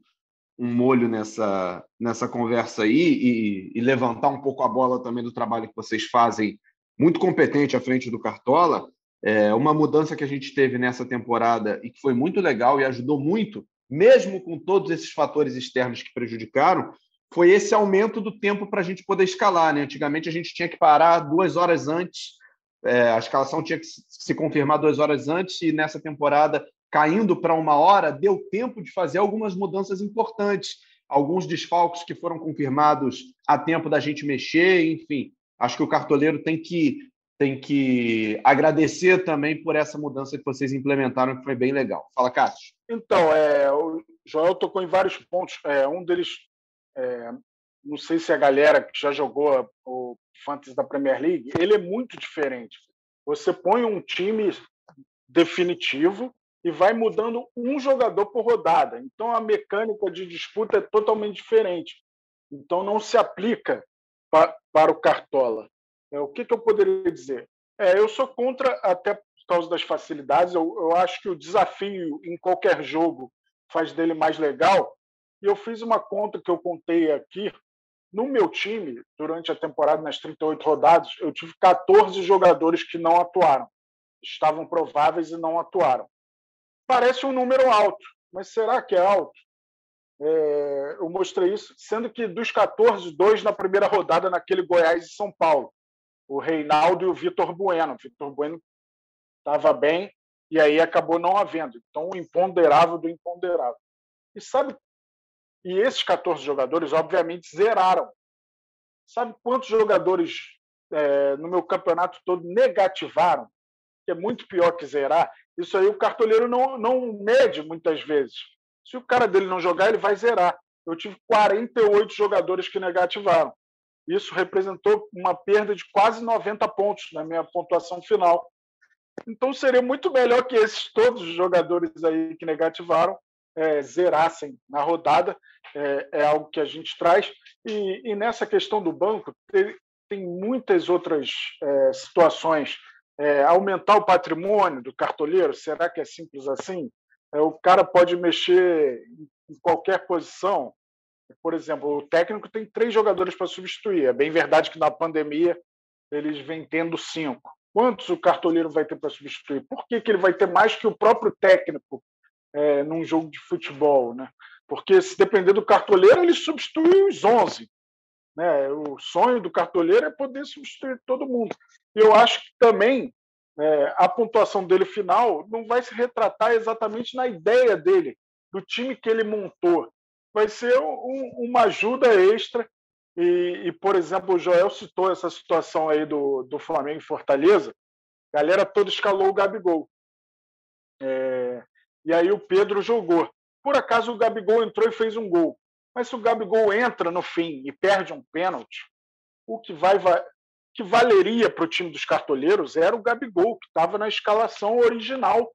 um molho nessa, nessa conversa aí e, e, levantar um pouco a bola também do trabalho que vocês fazem, muito competente à frente do Cartola, é uma mudança que a gente teve nessa temporada e que foi muito legal e ajudou muito, mesmo com todos esses fatores externos que prejudicaram, foi esse aumento do tempo para a gente poder escalar. Né? Antigamente a gente tinha que parar duas horas antes, é, a escalação tinha que se confirmar duas horas antes, e nessa temporada, caindo para uma hora, deu tempo de fazer algumas mudanças importantes. Alguns desfalques que foram confirmados a tempo da gente mexer, enfim. Acho que o cartoleiro tem que, tem que agradecer também por essa mudança que vocês implementaram, que foi bem legal. Fala, Cássio. Então, é, o Joel tocou em vários pontos. É, um deles é, não sei se a galera que já jogou o Fantasy da Premier League, ele é muito diferente. Você põe um time definitivo e vai mudando um jogador por rodada. Então a mecânica de disputa é totalmente diferente. Então não se aplica pa para o Cartola. É, o que, que eu poderia dizer? É, eu sou contra, até por causa das facilidades. Eu, eu acho que o desafio em qualquer jogo faz dele mais legal. E eu fiz uma conta que eu contei aqui. No meu time, durante a temporada, nas 38 rodadas, eu tive 14 jogadores que não atuaram. Estavam prováveis e não atuaram. Parece um número alto, mas será que é alto? É, eu mostrei isso, sendo que dos 14, dois na primeira rodada naquele Goiás e São Paulo. O Reinaldo e o Vitor Bueno. O Vitor Bueno estava bem e aí acabou não havendo. Então, o imponderável do imponderável. E sabe, e esses 14 jogadores, obviamente, zeraram. Sabe quantos jogadores é, no meu campeonato todo negativaram? Que é muito pior que zerar. Isso aí o cartoleiro não, não mede muitas vezes se o cara dele não jogar, ele vai zerar. Eu tive 48 jogadores que negativaram. Isso representou uma perda de quase 90 pontos na minha pontuação final. Então seria muito melhor que esses todos os jogadores aí que negativaram é, zerassem na rodada. É, é, algo que a gente traz. E, e nessa questão do banco, tem, tem muitas outras é, situações. É, aumentar o patrimônio do cartoleiro, será que é simples assim? É, o cara pode mexer em qualquer posição. Por exemplo, o técnico tem três jogadores para substituir. É bem verdade que na pandemia eles vêm tendo cinco. Quantos o cartoleiro vai ter para substituir? Por que, que ele vai ter mais que o próprio técnico é, num jogo de futebol? Né? Porque se depender do cartoleiro, ele substitui os 11. Né? O sonho do cartoleiro é poder substituir todo mundo. Eu acho que também é, a pontuação dele final não vai se retratar exatamente na ideia dele, do time que ele montou. Vai ser um, uma ajuda extra. E, e, por exemplo, o Joel citou essa situação aí do, do Flamengo e Fortaleza. A galera toda escalou o Gabigol. É, e aí o Pedro jogou. Por acaso o Gabigol entrou e fez um gol. Mas se o Gabigol entra no fim e perde um pênalti, o que vai, que valeria para o time dos cartoleiros era o Gabigol, que estava na escalação original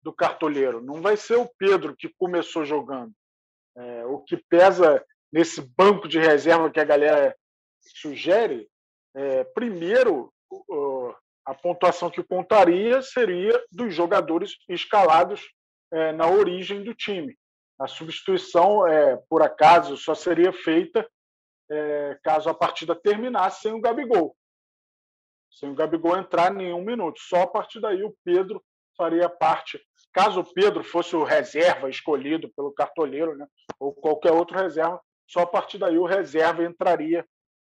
do cartoleiro. Não vai ser o Pedro que começou jogando. É, o que pesa nesse banco de reserva que a galera sugere, é, primeiro, a pontuação que contaria seria dos jogadores escalados é, na origem do time. A substituição, é, por acaso, só seria feita é, caso a partida terminasse sem o Gabigol sem o Gabigol entrar nenhum minuto. Só a partir daí o Pedro faria parte. Caso o Pedro fosse o reserva escolhido pelo cartoleiro, né, ou qualquer outro reserva, só a partir daí o reserva entraria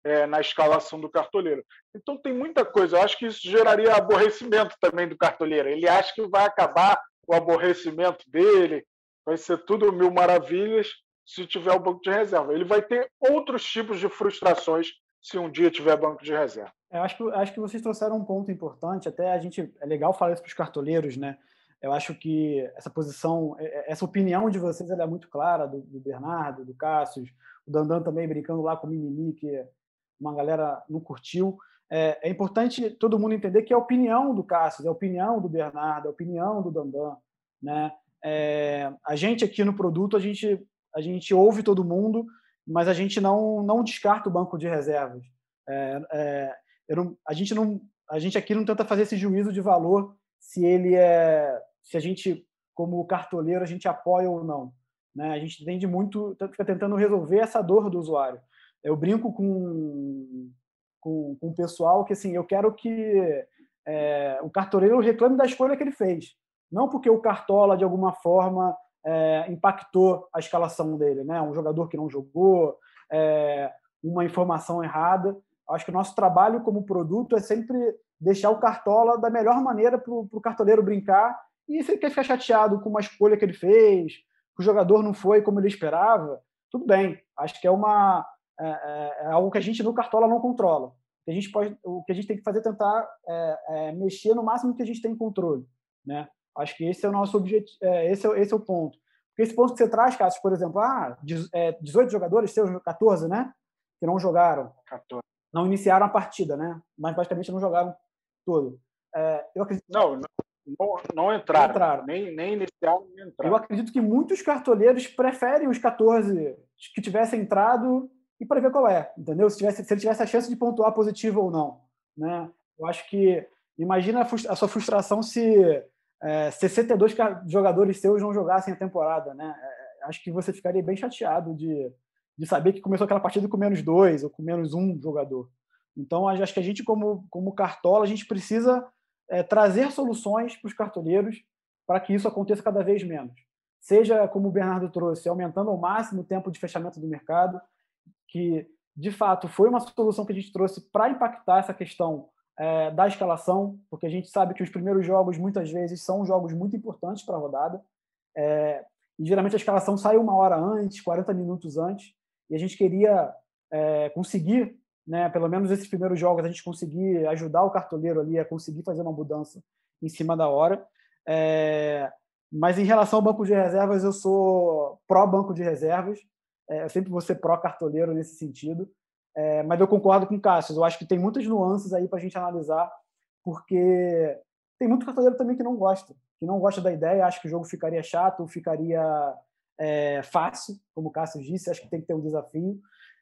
é, na escalação do cartoleiro. Então tem muita coisa. Eu acho que isso geraria aborrecimento também do cartoleiro. Ele acha que vai acabar o aborrecimento dele, vai ser tudo mil maravilhas se tiver o banco de reserva. Ele vai ter outros tipos de frustrações se um dia tiver banco de reserva. Eu acho que, acho que vocês trouxeram um ponto importante, até a gente é legal falar isso para os cartoleiros, né? Eu acho que essa posição, é, é, essa opinião de vocês é muito clara, do, do Bernardo, do Cássio, o Dandan também brincando lá com o Mimimi, que uma galera não curtiu. É, é, importante todo mundo entender que é a opinião do Cássio, é a opinião do Bernardo, é a opinião do Dandan. Né? É, a gente aqui no produto, a gente, a gente ouve todo mundo, mas a gente não, não descarta o banco de reservas. É, é não, a gente não, a gente aqui não tenta fazer esse juízo de valor se ele é, se a gente como cartoleiro a gente apoia ou não, né? A gente entende muito, fica tentando resolver essa dor do usuário. Eu brinco com com, com o pessoal que assim, eu quero que é, o cartoleiro reclame da escolha que ele fez, não porque o cartola de alguma forma é, impactou a escalação dele, né? Um jogador que não jogou, é, uma informação errada. Acho que o nosso trabalho como produto é sempre deixar o cartola da melhor maneira para o cartoleiro brincar. E se ele quer ficar chateado com uma escolha que ele fez, que o jogador não foi como ele esperava, tudo bem. Acho que é uma é, é, é algo que a gente no cartola não controla. A gente pode, o que a gente tem que fazer é tentar é, é, mexer no máximo que a gente tem controle, né? Acho que esse é o nosso objetivo, é, esse, é, esse é o ponto. Porque esse ponto que você traz, Cássio, por exemplo, ah, 18 jogadores, seus 14, né? Que não jogaram. 14 não iniciaram a partida, né? Mas basicamente não jogaram todo. É, eu acredito... Não, não, não entraram. Não entraram. Nem, nem iniciaram, nem entraram. Eu acredito que muitos cartoleiros preferem os 14 que tivessem entrado e para ver qual é, entendeu? Se, tivesse, se ele tivesse a chance de pontuar positivo ou não. Né? Eu acho que imagina a, sua frustração se é, 62 jogadores seus não jogassem a temporada. Né? É, acho que você ficaria bem chateado de, de saber que começou aquela partida com menos dois ou com menos um jogador. Então, acho que a gente, como, como cartola, a gente precisa é, trazer soluções para os cartoleiros para que isso aconteça cada vez menos. Seja, como o Bernardo trouxe, aumentando ao máximo o tempo de fechamento do mercado, que, de fato, foi uma solução que a gente trouxe para impactar essa questão é, da escalação, porque a gente sabe que os primeiros jogos, muitas vezes, são jogos muito importantes para a rodada. É, e geralmente a escalação sai uma hora antes, 40 minutos antes, e a gente queria é, conseguir né, pelo menos esses primeiros jogos, a gente conseguir ajudar o cartoleiro ali a conseguir fazer uma mudança em cima da hora. É, mas em relação ao banco de reservas, eu sou pró-banco de reservas. É, eu sempre vou ser pró-cartoleiro nesse sentido. É, mas eu concordo com o Cássio. Eu acho que tem muitas nuances aí para a gente analisar, porque tem muito cartoleiro também que não gosta, que não gosta da ideia, acha que o jogo ficaria chato, ficaria é, fácil, como o Cássio disse, acho que tem que ter um desafio.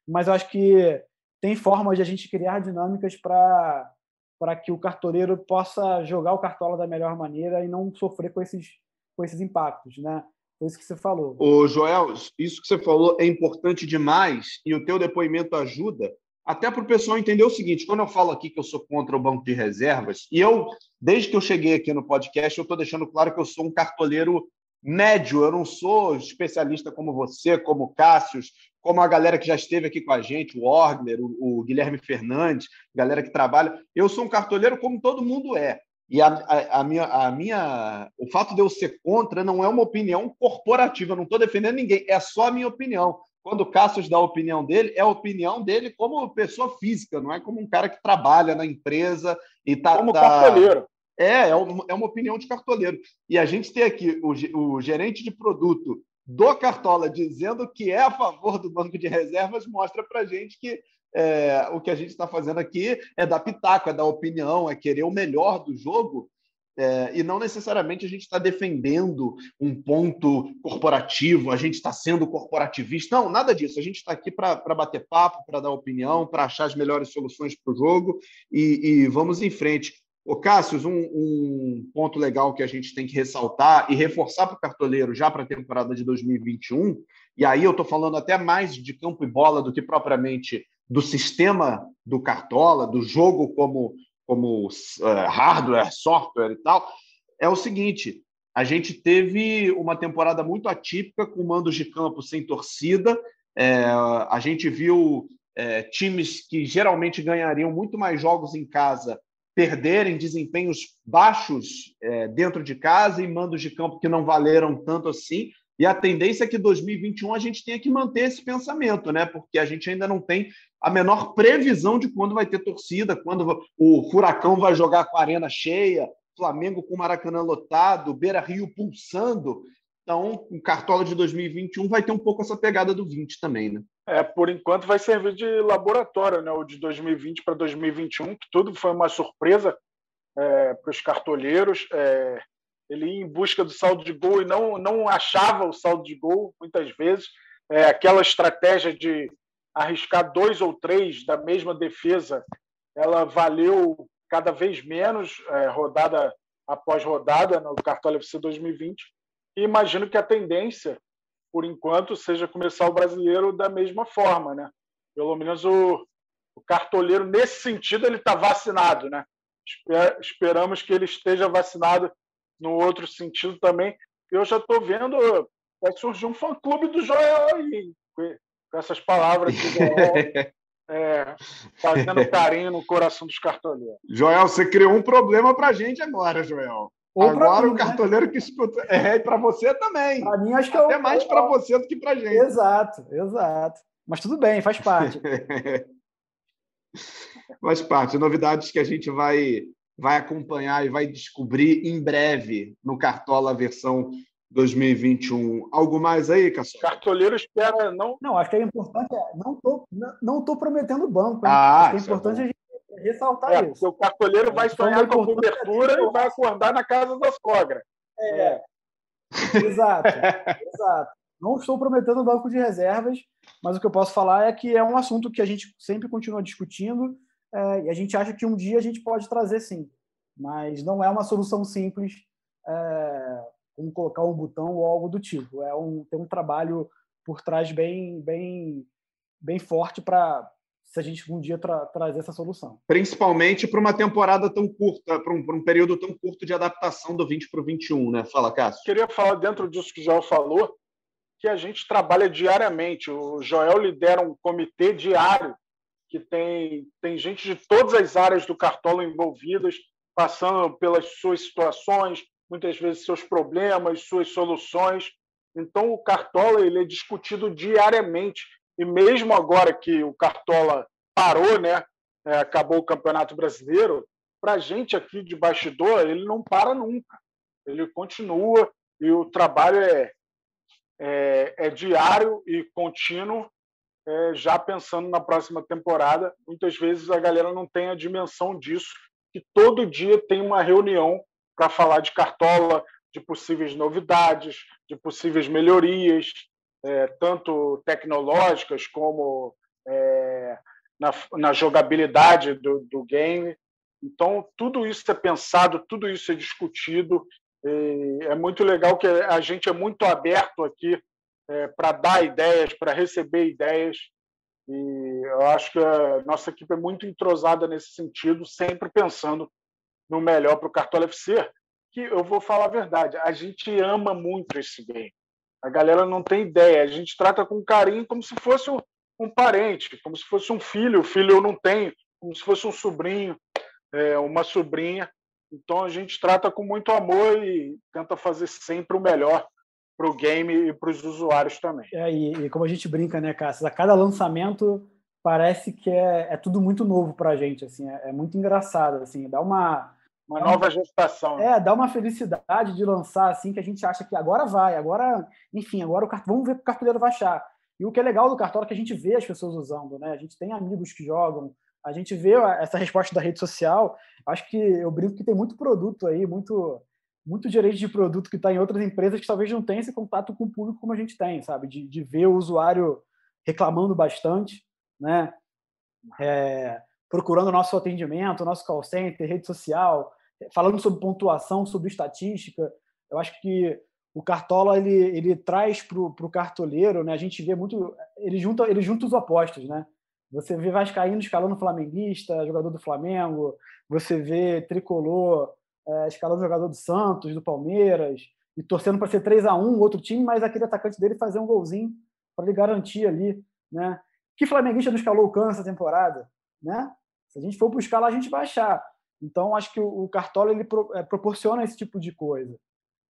Mas eu acho que tem formas de a gente criar dinâmicas para para que o cartoleiro possa jogar o cartola da melhor maneira e não sofrer com esses com esses impactos, né? Foi isso que você falou. O Joel, isso que você falou é importante demais e o teu depoimento ajuda até para o pessoal entender o seguinte: quando eu falo aqui que eu sou contra o banco de reservas, e eu, desde que eu cheguei aqui no podcast, eu estou deixando claro que eu sou um cartoleiro médio, eu não sou especialista como você, como o Cássio, como a galera que já esteve aqui com a gente, o Orgler, o, o Guilherme Fernandes, galera que trabalha. Eu sou um cartoleiro como todo mundo é. E a, a, a, minha, a minha, o fato de eu ser contra não é uma opinião corporativa, eu não estou defendendo ninguém, é só a minha opinião. Quando o Cassius dá a opinião dele, é a opinião dele como pessoa física, não é como um cara que trabalha na empresa e está. Como tá... cartoleiro. É, é uma, é uma opinião de cartoleiro. E a gente tem aqui o, o gerente de produto do Cartola dizendo que é a favor do banco de reservas mostra para a gente que é, o que a gente está fazendo aqui é dar pitaco, é dar opinião, é querer o melhor do jogo é, e não necessariamente a gente está defendendo um ponto corporativo, a gente está sendo corporativista. Não, nada disso. A gente está aqui para bater papo, para dar opinião, para achar as melhores soluções para o jogo e, e vamos em frente. Ô, Cássio, um, um, ponto legal que a gente tem que ressaltar e reforçar para o cartoleiro já para a temporada de 2021, e aí eu estou falando até mais de campo e bola do que propriamente do sistema do cartola, do jogo como, como uh, hardware, software e tal, é o seguinte: a gente teve uma temporada muito atípica com mandos de campo sem torcida, é, a gente viu é, times que geralmente ganhariam muito mais jogos em casa perderem desempenhos baixos é, dentro de casa e mandos de campo que não valeram tanto assim. E a tendência é que 2021 a gente tenha que manter esse pensamento, né? Porque a gente ainda não tem a menor previsão de quando vai ter torcida, quando o Furacão vai jogar com a arena cheia, Flamengo com o Maracanã lotado, Beira Rio pulsando. Então, o Cartola de 2021 vai ter um pouco essa pegada do 20 também, né? É, por enquanto vai servir de laboratório, né? O de 2020 para 2021, que tudo foi uma surpresa é, para os cartoleiros. É, ele ia em busca do saldo de gol e não, não achava o saldo de gol, muitas vezes. É, aquela estratégia de arriscar dois ou três da mesma defesa, ela valeu cada vez menos, é, rodada após rodada, no Cartola FC 2020. E imagino que a tendência por enquanto, seja começar o brasileiro da mesma forma, né? Pelo menos o, o cartoleiro, nesse sentido, ele está vacinado, né? Esper, esperamos que ele esteja vacinado no outro sentido também. Eu já estou vendo, vai surgir um fã-clube do Joel aí, com essas palavras que Joel, é, fazendo carinho no coração dos cartoleiros. Joel, você criou um problema para a gente agora, Joel. Ou Agora mim, o né? cartoleiro né? que escuta. É, para você também. Para mim, acho que é Até é mais para você do que para gente. Exato, exato. Mas tudo bem, faz parte. faz parte. Novidades que a gente vai, vai acompanhar e vai descobrir em breve no Cartola versão 2021. Algo mais aí, Cassol? Cartoleiro espera não. Não, acho que é importante. É, não estou não, tô prometendo banco. Ah, acho que é, é importante é a gente ressaltar é, isso. o cartoleiro vai então, sonhar com a cobertura e vai acordar na casa das cogras. É. é. Exato, exato. Não estou prometendo banco de reservas, mas o que eu posso falar é que é um assunto que a gente sempre continua discutindo. É, e a gente acha que um dia a gente pode trazer sim, mas não é uma solução simples, é, como colocar um botão ou algo do tipo. É um, tem um trabalho por trás bem, bem, bem forte para se a gente um dia tra trazer essa solução. Principalmente para uma temporada tão curta, para um, um, período tão curto de adaptação do 20 para o 21, né? Fala, Cássio. Queria falar dentro disso que o Joel falou, que a gente trabalha diariamente. O Joel lidera um comitê diário que tem, tem gente de todas as áreas do Cartola envolvidas, passando pelas suas situações, muitas vezes seus problemas, suas soluções. Então, o Cartola ele é discutido diariamente. E mesmo agora que o Cartola parou, né, é, acabou o Campeonato Brasileiro, para a gente aqui de bastidor, ele não para nunca. Ele continua e o trabalho é, é, é diário e contínuo, é, já pensando na próxima temporada. Muitas vezes a galera não tem a dimensão disso, que todo dia tem uma reunião para falar de cartola, de possíveis novidades, de possíveis melhorias, é, tanto tecnológicas como é, na, na, jogabilidade do, do, game. Então, tudo isso é pensado, tudo isso é discutido. é muito legal que a gente é muito aberto aqui é, para dar ideias, para receber ideias. E eu acho que a nossa equipe é muito entrosada nesse sentido, sempre pensando no melhor para o Cartola FC. Que eu vou falar a verdade, a gente ama muito esse game. A galera não tem ideia. A gente trata com carinho como se fosse um, parente, como se fosse um filho. O filho eu não tenho, como se fosse um sobrinho, é, uma sobrinha. Então a gente trata com muito amor e tenta fazer sempre o melhor para o game e para os usuários também. É, e, e, como a gente brinca, né, Cássio? A cada lançamento parece que é, é tudo muito novo para a gente, assim, é, é, muito engraçado, assim, dá uma uma dá nova uma, gestação. É, dá uma felicidade de lançar assim que a gente acha que agora vai, agora, enfim, agora o vamos ver o que o cartoleiro vai achar. E o que é legal do cartola é que a gente vê as pessoas usando, né? A gente tem amigos que jogam, a gente vê essa resposta da rede social. Acho que eu brinco que tem muito produto aí, muito muito direito de produto que está em outras empresas que talvez não tenha esse contato com o público como a gente tem, sabe? De, de ver o usuário reclamando bastante, né? É, procurando o nosso atendimento, nosso call center, rede social, falando sobre pontuação, sobre estatística. Eu acho que o Cartola ele, ele traz para o cartoleiro, né? A gente vê muito, ele junta, ele junta os opostos, né? Você vê Vascaíno escalando flamenguista, jogador do Flamengo, você vê tricolor é, escalando jogador do Santos, do Palmeiras, e torcendo para ser 3 a 1 outro time, mas aquele atacante dele fazer um golzinho para ele garantir ali, né? Que flamenguista não escalou o Cano essa temporada, né? Se a gente for buscar lá, a gente vai achar. Então, acho que o, o Cartola ele pro, é, proporciona esse tipo de coisa.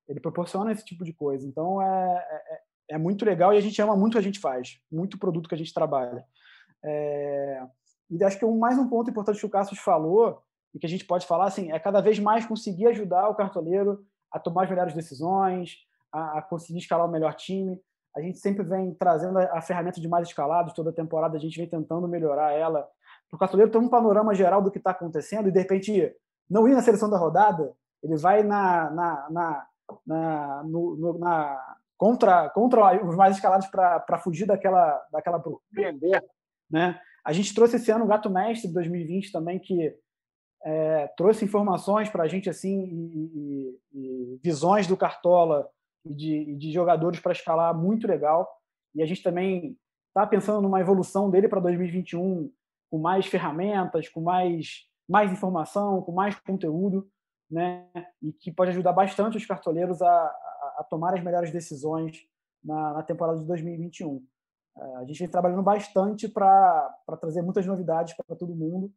Ele proporciona esse tipo de coisa. Então, é, é, é, muito legal e a gente ama muito o que a gente faz, muito produto que a gente trabalha. É, e acho que mais um ponto importante que o Cassius falou e que a gente pode falar assim, é cada vez mais conseguir ajudar o cartoleiro a tomar as melhores decisões, a, a conseguir escalar o melhor time. A gente sempre vem trazendo a, a ferramenta de mais escalados, toda temporada a gente vem tentando melhorar ela. Para o cartoleiro ter um panorama geral do que está acontecendo e, de repente, não ir na seleção da rodada, ele vai na, na, na, na, no, no, na contra, contra os mais escalados para fugir daquela, daquela Vender. Né? A gente trouxe esse ano o Gato Mestre de 2020 também, que é, trouxe informações para a gente assim e, e, e, visões do Cartola e de, de jogadores para escalar muito legal. E a gente também está pensando numa evolução dele para 2021 com mais ferramentas, com mais, mais informação, com mais conteúdo, né? E que pode ajudar bastante os cartoleiros a, a, a tomar as melhores decisões na, na temporada de 2021. É, a gente vem trabalhando bastante para trazer muitas novidades para todo mundo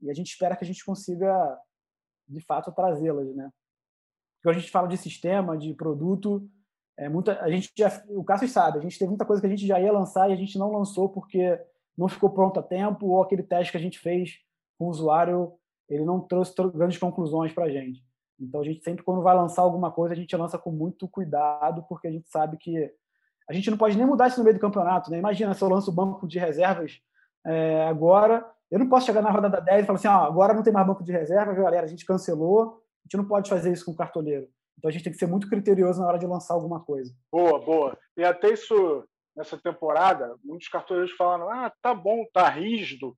e a gente espera que a gente consiga, de fato, trazê-las, né? Quando a gente fala de sistema, de produto, é muita, a gente já, o Cássio sabe, a gente teve muita coisa que a gente já ia lançar e a gente não lançou porque não ficou pronto a tempo ou aquele teste que a gente fez com o usuário, ele não trouxe grandes conclusões para a gente. Então a gente sempre quando vai lançar alguma coisa, a gente lança com muito cuidado, porque a gente sabe que a gente não pode nem mudar isso no meio do campeonato, né? Imagina se eu lanço o banco de reservas é, agora eu não posso chegar na rodada 10 e falar assim, ah, agora não tem mais banco de reserva, galera, a gente cancelou, a gente não pode fazer isso com o cartoleiro. Então a gente tem que ser muito criterioso na hora de lançar alguma coisa. Boa, boa. E até isso, nessa temporada, muitos cartoleiros falam, ah, tá bom, tá rígido,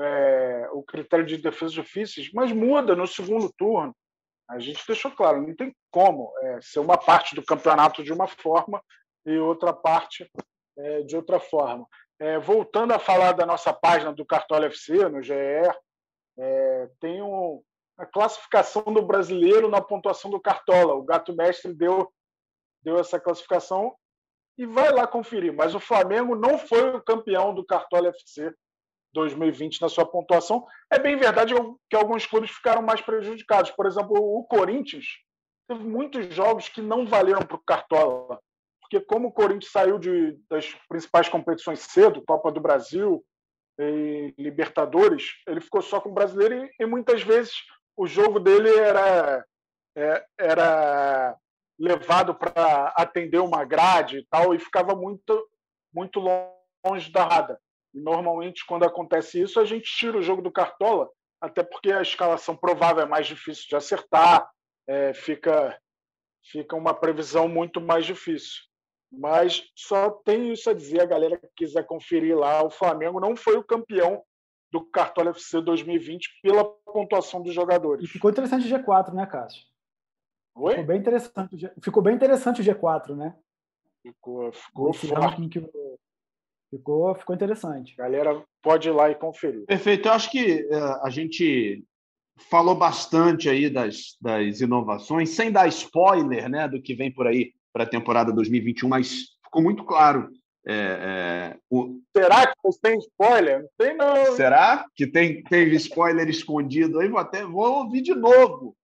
é, o critério de defesas difíceis, mas muda no segundo turno. A gente deixou claro, não tem como é, ser uma parte do campeonato de uma forma e outra parte é, de outra forma. É, voltando a falar da nossa página do Cartola FC, no GE, é, tem um, a classificação do brasileiro na pontuação do Cartola. O Gato Mestre deu, deu essa classificação e vai lá conferir. Mas o Flamengo não foi o campeão do Cartola FC 2020 na sua pontuação. É bem verdade que alguns clubes ficaram mais prejudicados. Por exemplo, o Corinthians teve muitos jogos que não valeram para o Cartola. Porque como o Corinthians saiu de, das principais competições cedo, Copa do Brasil e Libertadores, ele ficou só com o brasileiro e, e muitas vezes o jogo dele era, é, era levado para atender uma grade e tal, e ficava muito, muito longe da rada. E normalmente, quando acontece isso, a gente tira o jogo do Cartola, até porque a escalação provável é mais difícil de acertar, é, fica, fica uma previsão muito mais difícil. Mas só tem isso a dizer, a galera que quiser conferir lá, o Flamengo não foi o campeão do Cartola FC 2020 pela pontuação dos jogadores. E ficou interessante o G4, né, Cássio? Oi? Ficou bem interessante, ficou bem interessante o G4, né? Ficou, ficou forte. Que... Ficou, ficou interessante. Galera, pode ir lá e conferir. Perfeito. Eu acho que uh, a gente falou bastante aí das, das inovações, sem dar spoiler né, do que vem por aí para a temporada 2021, mas ficou muito claro. É, é, o... Será que tem spoiler? Não tem, não. Será que tem, tem spoiler escondido aí? Vou até vou ouvir de novo.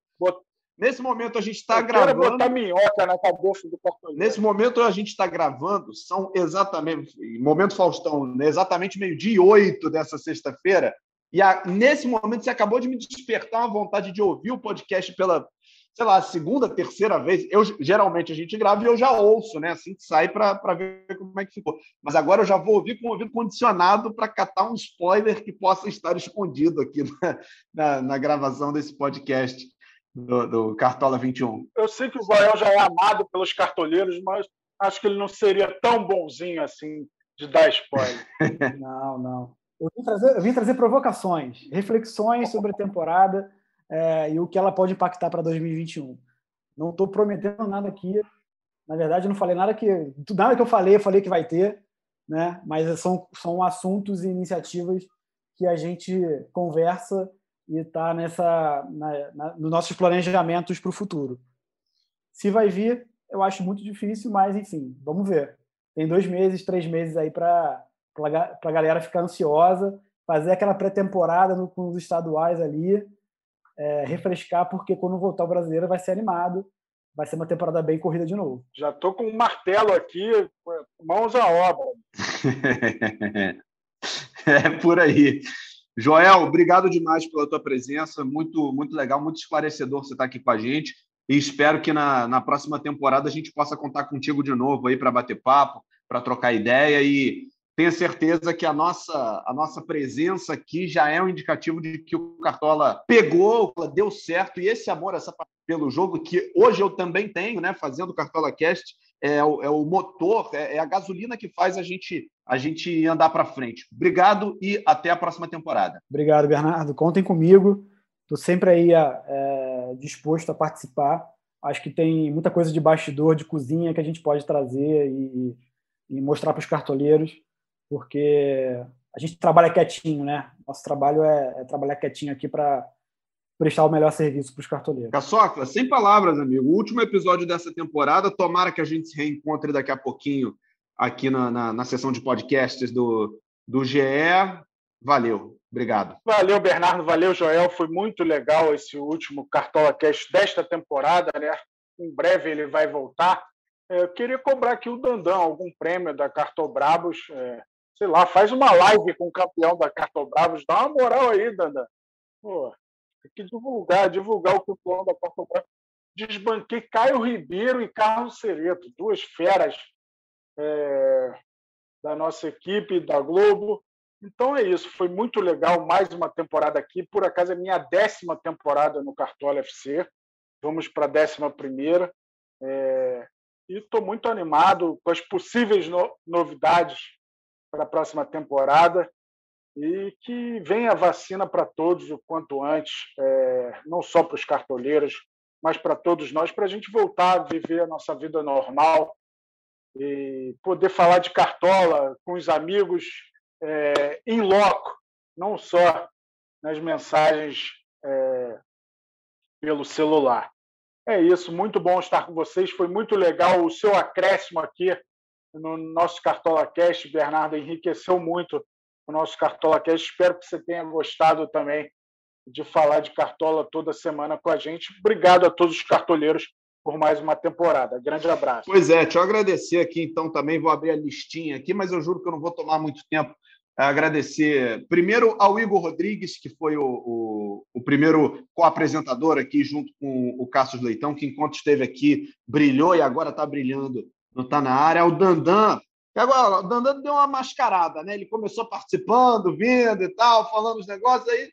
Nesse momento a gente está gravando. Botar minhoca na cabeça do Nesse momento a gente está gravando, são exatamente, momento Faustão, exatamente meio-dia e oito dessa sexta-feira. E a, nesse momento você acabou de me despertar uma vontade de ouvir o podcast pela, sei lá, segunda, terceira vez. Eu geralmente a gente grava e eu já ouço, né? Assim que sai para ver como é que ficou. Mas agora eu já vou ouvir com o ouvido condicionado para catar um spoiler que possa estar escondido aqui na, na, na gravação desse podcast do, do Cartola 21. Eu sei que o Joel já é amado pelos cartoleiros, mas acho que ele não seria tão bonzinho assim de dar spoiler. não, não. Eu vim, trazer, eu vim trazer provocações, reflexões sobre a temporada é, e o que ela pode impactar para 2021. Não estou prometendo nada aqui. Na verdade, não falei nada que nada que eu falei, eu falei que vai ter, né? Mas são, são assuntos e iniciativas que a gente conversa e está nessa na, na, nos nossos planejamentos para o futuro. Se vai vir, eu acho muito difícil, mas enfim, vamos ver. Tem dois meses, três meses aí para a galera ficar ansiosa, fazer aquela pré-temporada com os estaduais ali, é, refrescar, porque quando voltar o brasileiro vai ser animado, vai ser uma temporada bem corrida de novo. Já estou com um martelo aqui, mãos à obra. é por aí. Joel, obrigado demais pela tua presença, muito, muito legal, muito esclarecedor você estar aqui com a gente. E espero que na, na próxima temporada a gente possa contar contigo de novo aí para bater papo, para trocar ideia e tenha certeza que a nossa, a nossa presença aqui já é um indicativo de que o Cartola pegou, deu certo e esse amor essa pelo jogo que hoje eu também tenho, né, fazendo o Cartola Cast, é o, é o motor, é, é, a gasolina que faz a gente a gente andar para frente. Obrigado e até a próxima temporada. Obrigado, Bernardo. Contem comigo. Estou sempre aí é, disposto a participar. Acho que tem muita coisa de bastidor, de cozinha que a gente pode trazer e, e mostrar para os cartoleiros, porque a gente trabalha quietinho, né? Nosso trabalho é, é trabalhar quietinho aqui para prestar o melhor serviço para os cartoleiros. Caçocla, sem palavras, amigo. O último episódio dessa temporada, tomara que a gente se reencontre daqui a pouquinho aqui na, na, na sessão de podcasts do, do GE. Valeu, obrigado. Valeu, Bernardo, valeu, Joel. Foi muito legal esse último Cartola Cast desta temporada, né? Em breve ele vai voltar. É, eu queria cobrar aqui o Dandan, algum prêmio da Cartobrabos. É, sei lá, faz uma live com o campeão da Cartobrabos. Dá uma moral aí, Dandan. Tem que divulgar, divulgar o campeão da Cartobrabos. Desbanquei Caio Ribeiro e Carlos Cereto, duas feras é, da nossa equipe, da Globo. Então é isso, foi muito legal. Mais uma temporada aqui. Por acaso é minha décima temporada no Cartola FC. Vamos para a décima primeira. É, e estou muito animado com as possíveis no, novidades para a próxima temporada. e que venha a vacina para todos o quanto antes, é, não só para os cartoleiros, mas para todos nós, para a gente voltar a viver a nossa vida normal e poder falar de cartola com os amigos é, em loco, não só nas mensagens é, pelo celular. É isso, muito bom estar com vocês. Foi muito legal o seu acréscimo aqui no nosso Cartola Cast. Bernardo enriqueceu muito o nosso Cartola Cast. Espero que você tenha gostado também de falar de Cartola toda semana com a gente. Obrigado a todos os cartoleiros por mais uma temporada. Grande abraço. Pois é, eu agradecer aqui, então, também vou abrir a listinha aqui, mas eu juro que eu não vou tomar muito tempo. Agradecer primeiro ao Igor Rodrigues, que foi o, o, o primeiro co-apresentador aqui, junto com o Cassius Leitão, que enquanto esteve aqui brilhou e agora está brilhando, não está na área. Ao Dandan, agora o Dandan deu uma mascarada, né? Ele começou participando, vindo e tal, falando os negócios, aí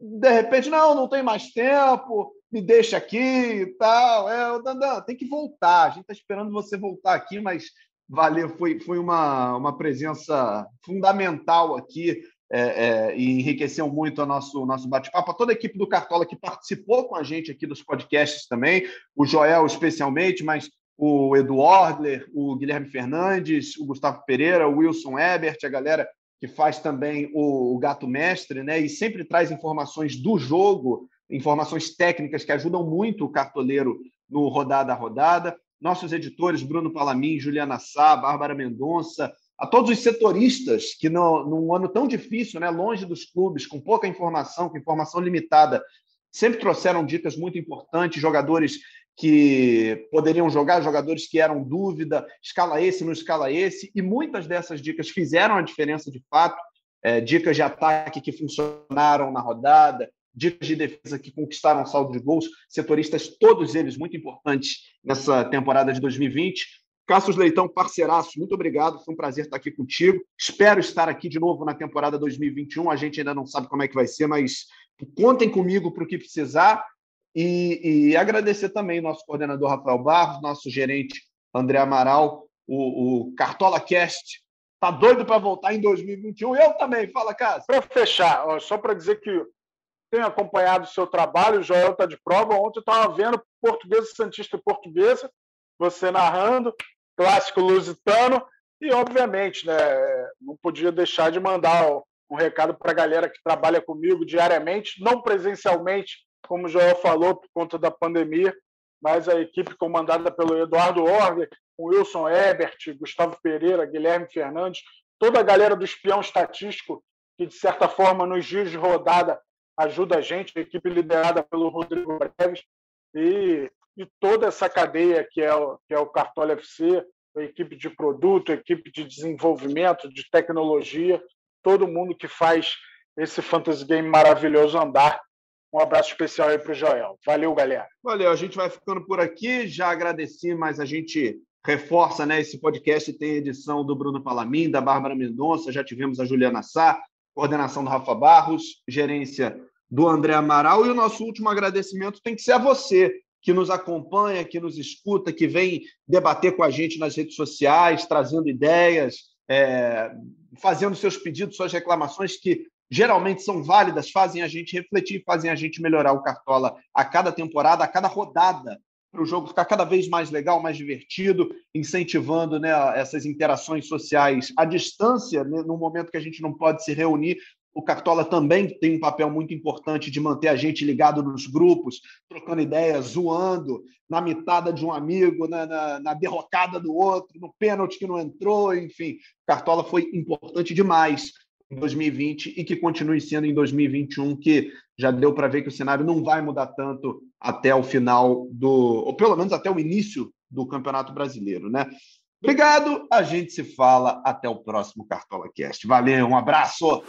de repente, não, não tem mais tempo, me deixa aqui e tal. É, o Dandan, tem que voltar. A gente está esperando você voltar aqui, mas valeu, foi, foi uma, uma presença fundamental aqui é, é, e enriqueceu muito o nosso, nosso bate-papo. Toda a equipe do Cartola que participou com a gente aqui dos podcasts também, o Joel especialmente, mas o Edu Ordler, o Guilherme Fernandes, o Gustavo Pereira, o Wilson Ebert, a galera que faz também o, o Gato Mestre, né? E sempre traz informações do jogo, informações técnicas que ajudam muito o cartoleiro no rodada a rodada. Nossos editores, Bruno Palamin, Juliana Sá, Bárbara Mendonça, a todos os setoristas que, no, num ano tão difícil, né, longe dos clubes, com pouca informação, com informação limitada, sempre trouxeram dicas muito importantes, jogadores que poderiam jogar, jogadores que eram dúvida, escala esse, não escala esse, e muitas dessas dicas fizeram a diferença de fato. É, dicas de ataque que funcionaram na rodada, dicas de defesa que conquistaram saldo de gols, setoristas, todos eles muito importantes nessa temporada de 2020. Cassius Leitão, parceiraço, muito obrigado. Foi um prazer estar aqui contigo. Espero estar aqui de novo na temporada 2021. A gente ainda não sabe como é que vai ser, mas contem comigo para o que precisar. E, e, agradecer também nosso coordenador Rafael Barros, nosso gerente André Amaral, o, o Cartola Cast. Tá doido para voltar em 2021? Eu também. Fala, Cássio. Para fechar, ó, só para dizer que tenho acompanhado o seu trabalho, o Joel está de prova. Ontem eu estava vendo Portuguesa, Santista e Portuguesa, você narrando, clássico lusitano, e obviamente, né, não podia deixar de mandar um recado para a galera que trabalha comigo diariamente, não presencialmente, como o Joel falou, por conta da pandemia, mas a equipe comandada pelo Eduardo Orger, com Wilson Ebert, Gustavo Pereira, Guilherme Fernandes, toda a galera do espião estatístico, que de certa forma nos dias de rodada ajuda a gente, a equipe liderada pelo Rodrigo Breves, e, e toda essa cadeia que é, o, que é o Cartola FC, a equipe de produto, a equipe de desenvolvimento, de tecnologia, todo mundo que faz esse fantasy game maravilhoso andar um abraço especial aí para o Joel. Valeu, galera. Valeu, a gente vai ficando por aqui. Já agradeci, mas a gente reforça, né? Esse podcast tem edição do Bruno Palamin, da Bárbara Mendonça, já tivemos a Juliana Sá, coordenação do Rafa Barros, gerência do André Amaral. E o nosso último agradecimento tem que ser a você, que nos acompanha, que nos escuta, que vem debater com a gente nas redes sociais, trazendo ideias, é, fazendo seus pedidos, suas reclamações, que geralmente são válidas, fazem a gente refletir, fazem a gente melhorar o Cartola a cada temporada, a cada rodada, para o jogo ficar cada vez mais legal, mais divertido, incentivando né, essas interações sociais à distância, né, no momento que a gente não pode se reunir. O Cartola também tem um papel muito importante de manter a gente ligado nos grupos, trocando ideias, zoando, na mitada de um amigo, na, na, na derrocada do outro, no pênalti que não entrou, enfim. O Cartola foi importante demais em 2020 e que continue sendo em 2021, que já deu para ver que o cenário não vai mudar tanto até o final do, ou pelo menos até o início do Campeonato Brasileiro, né? Obrigado, a gente se fala até o próximo Cartola Cast. Valeu, um abraço.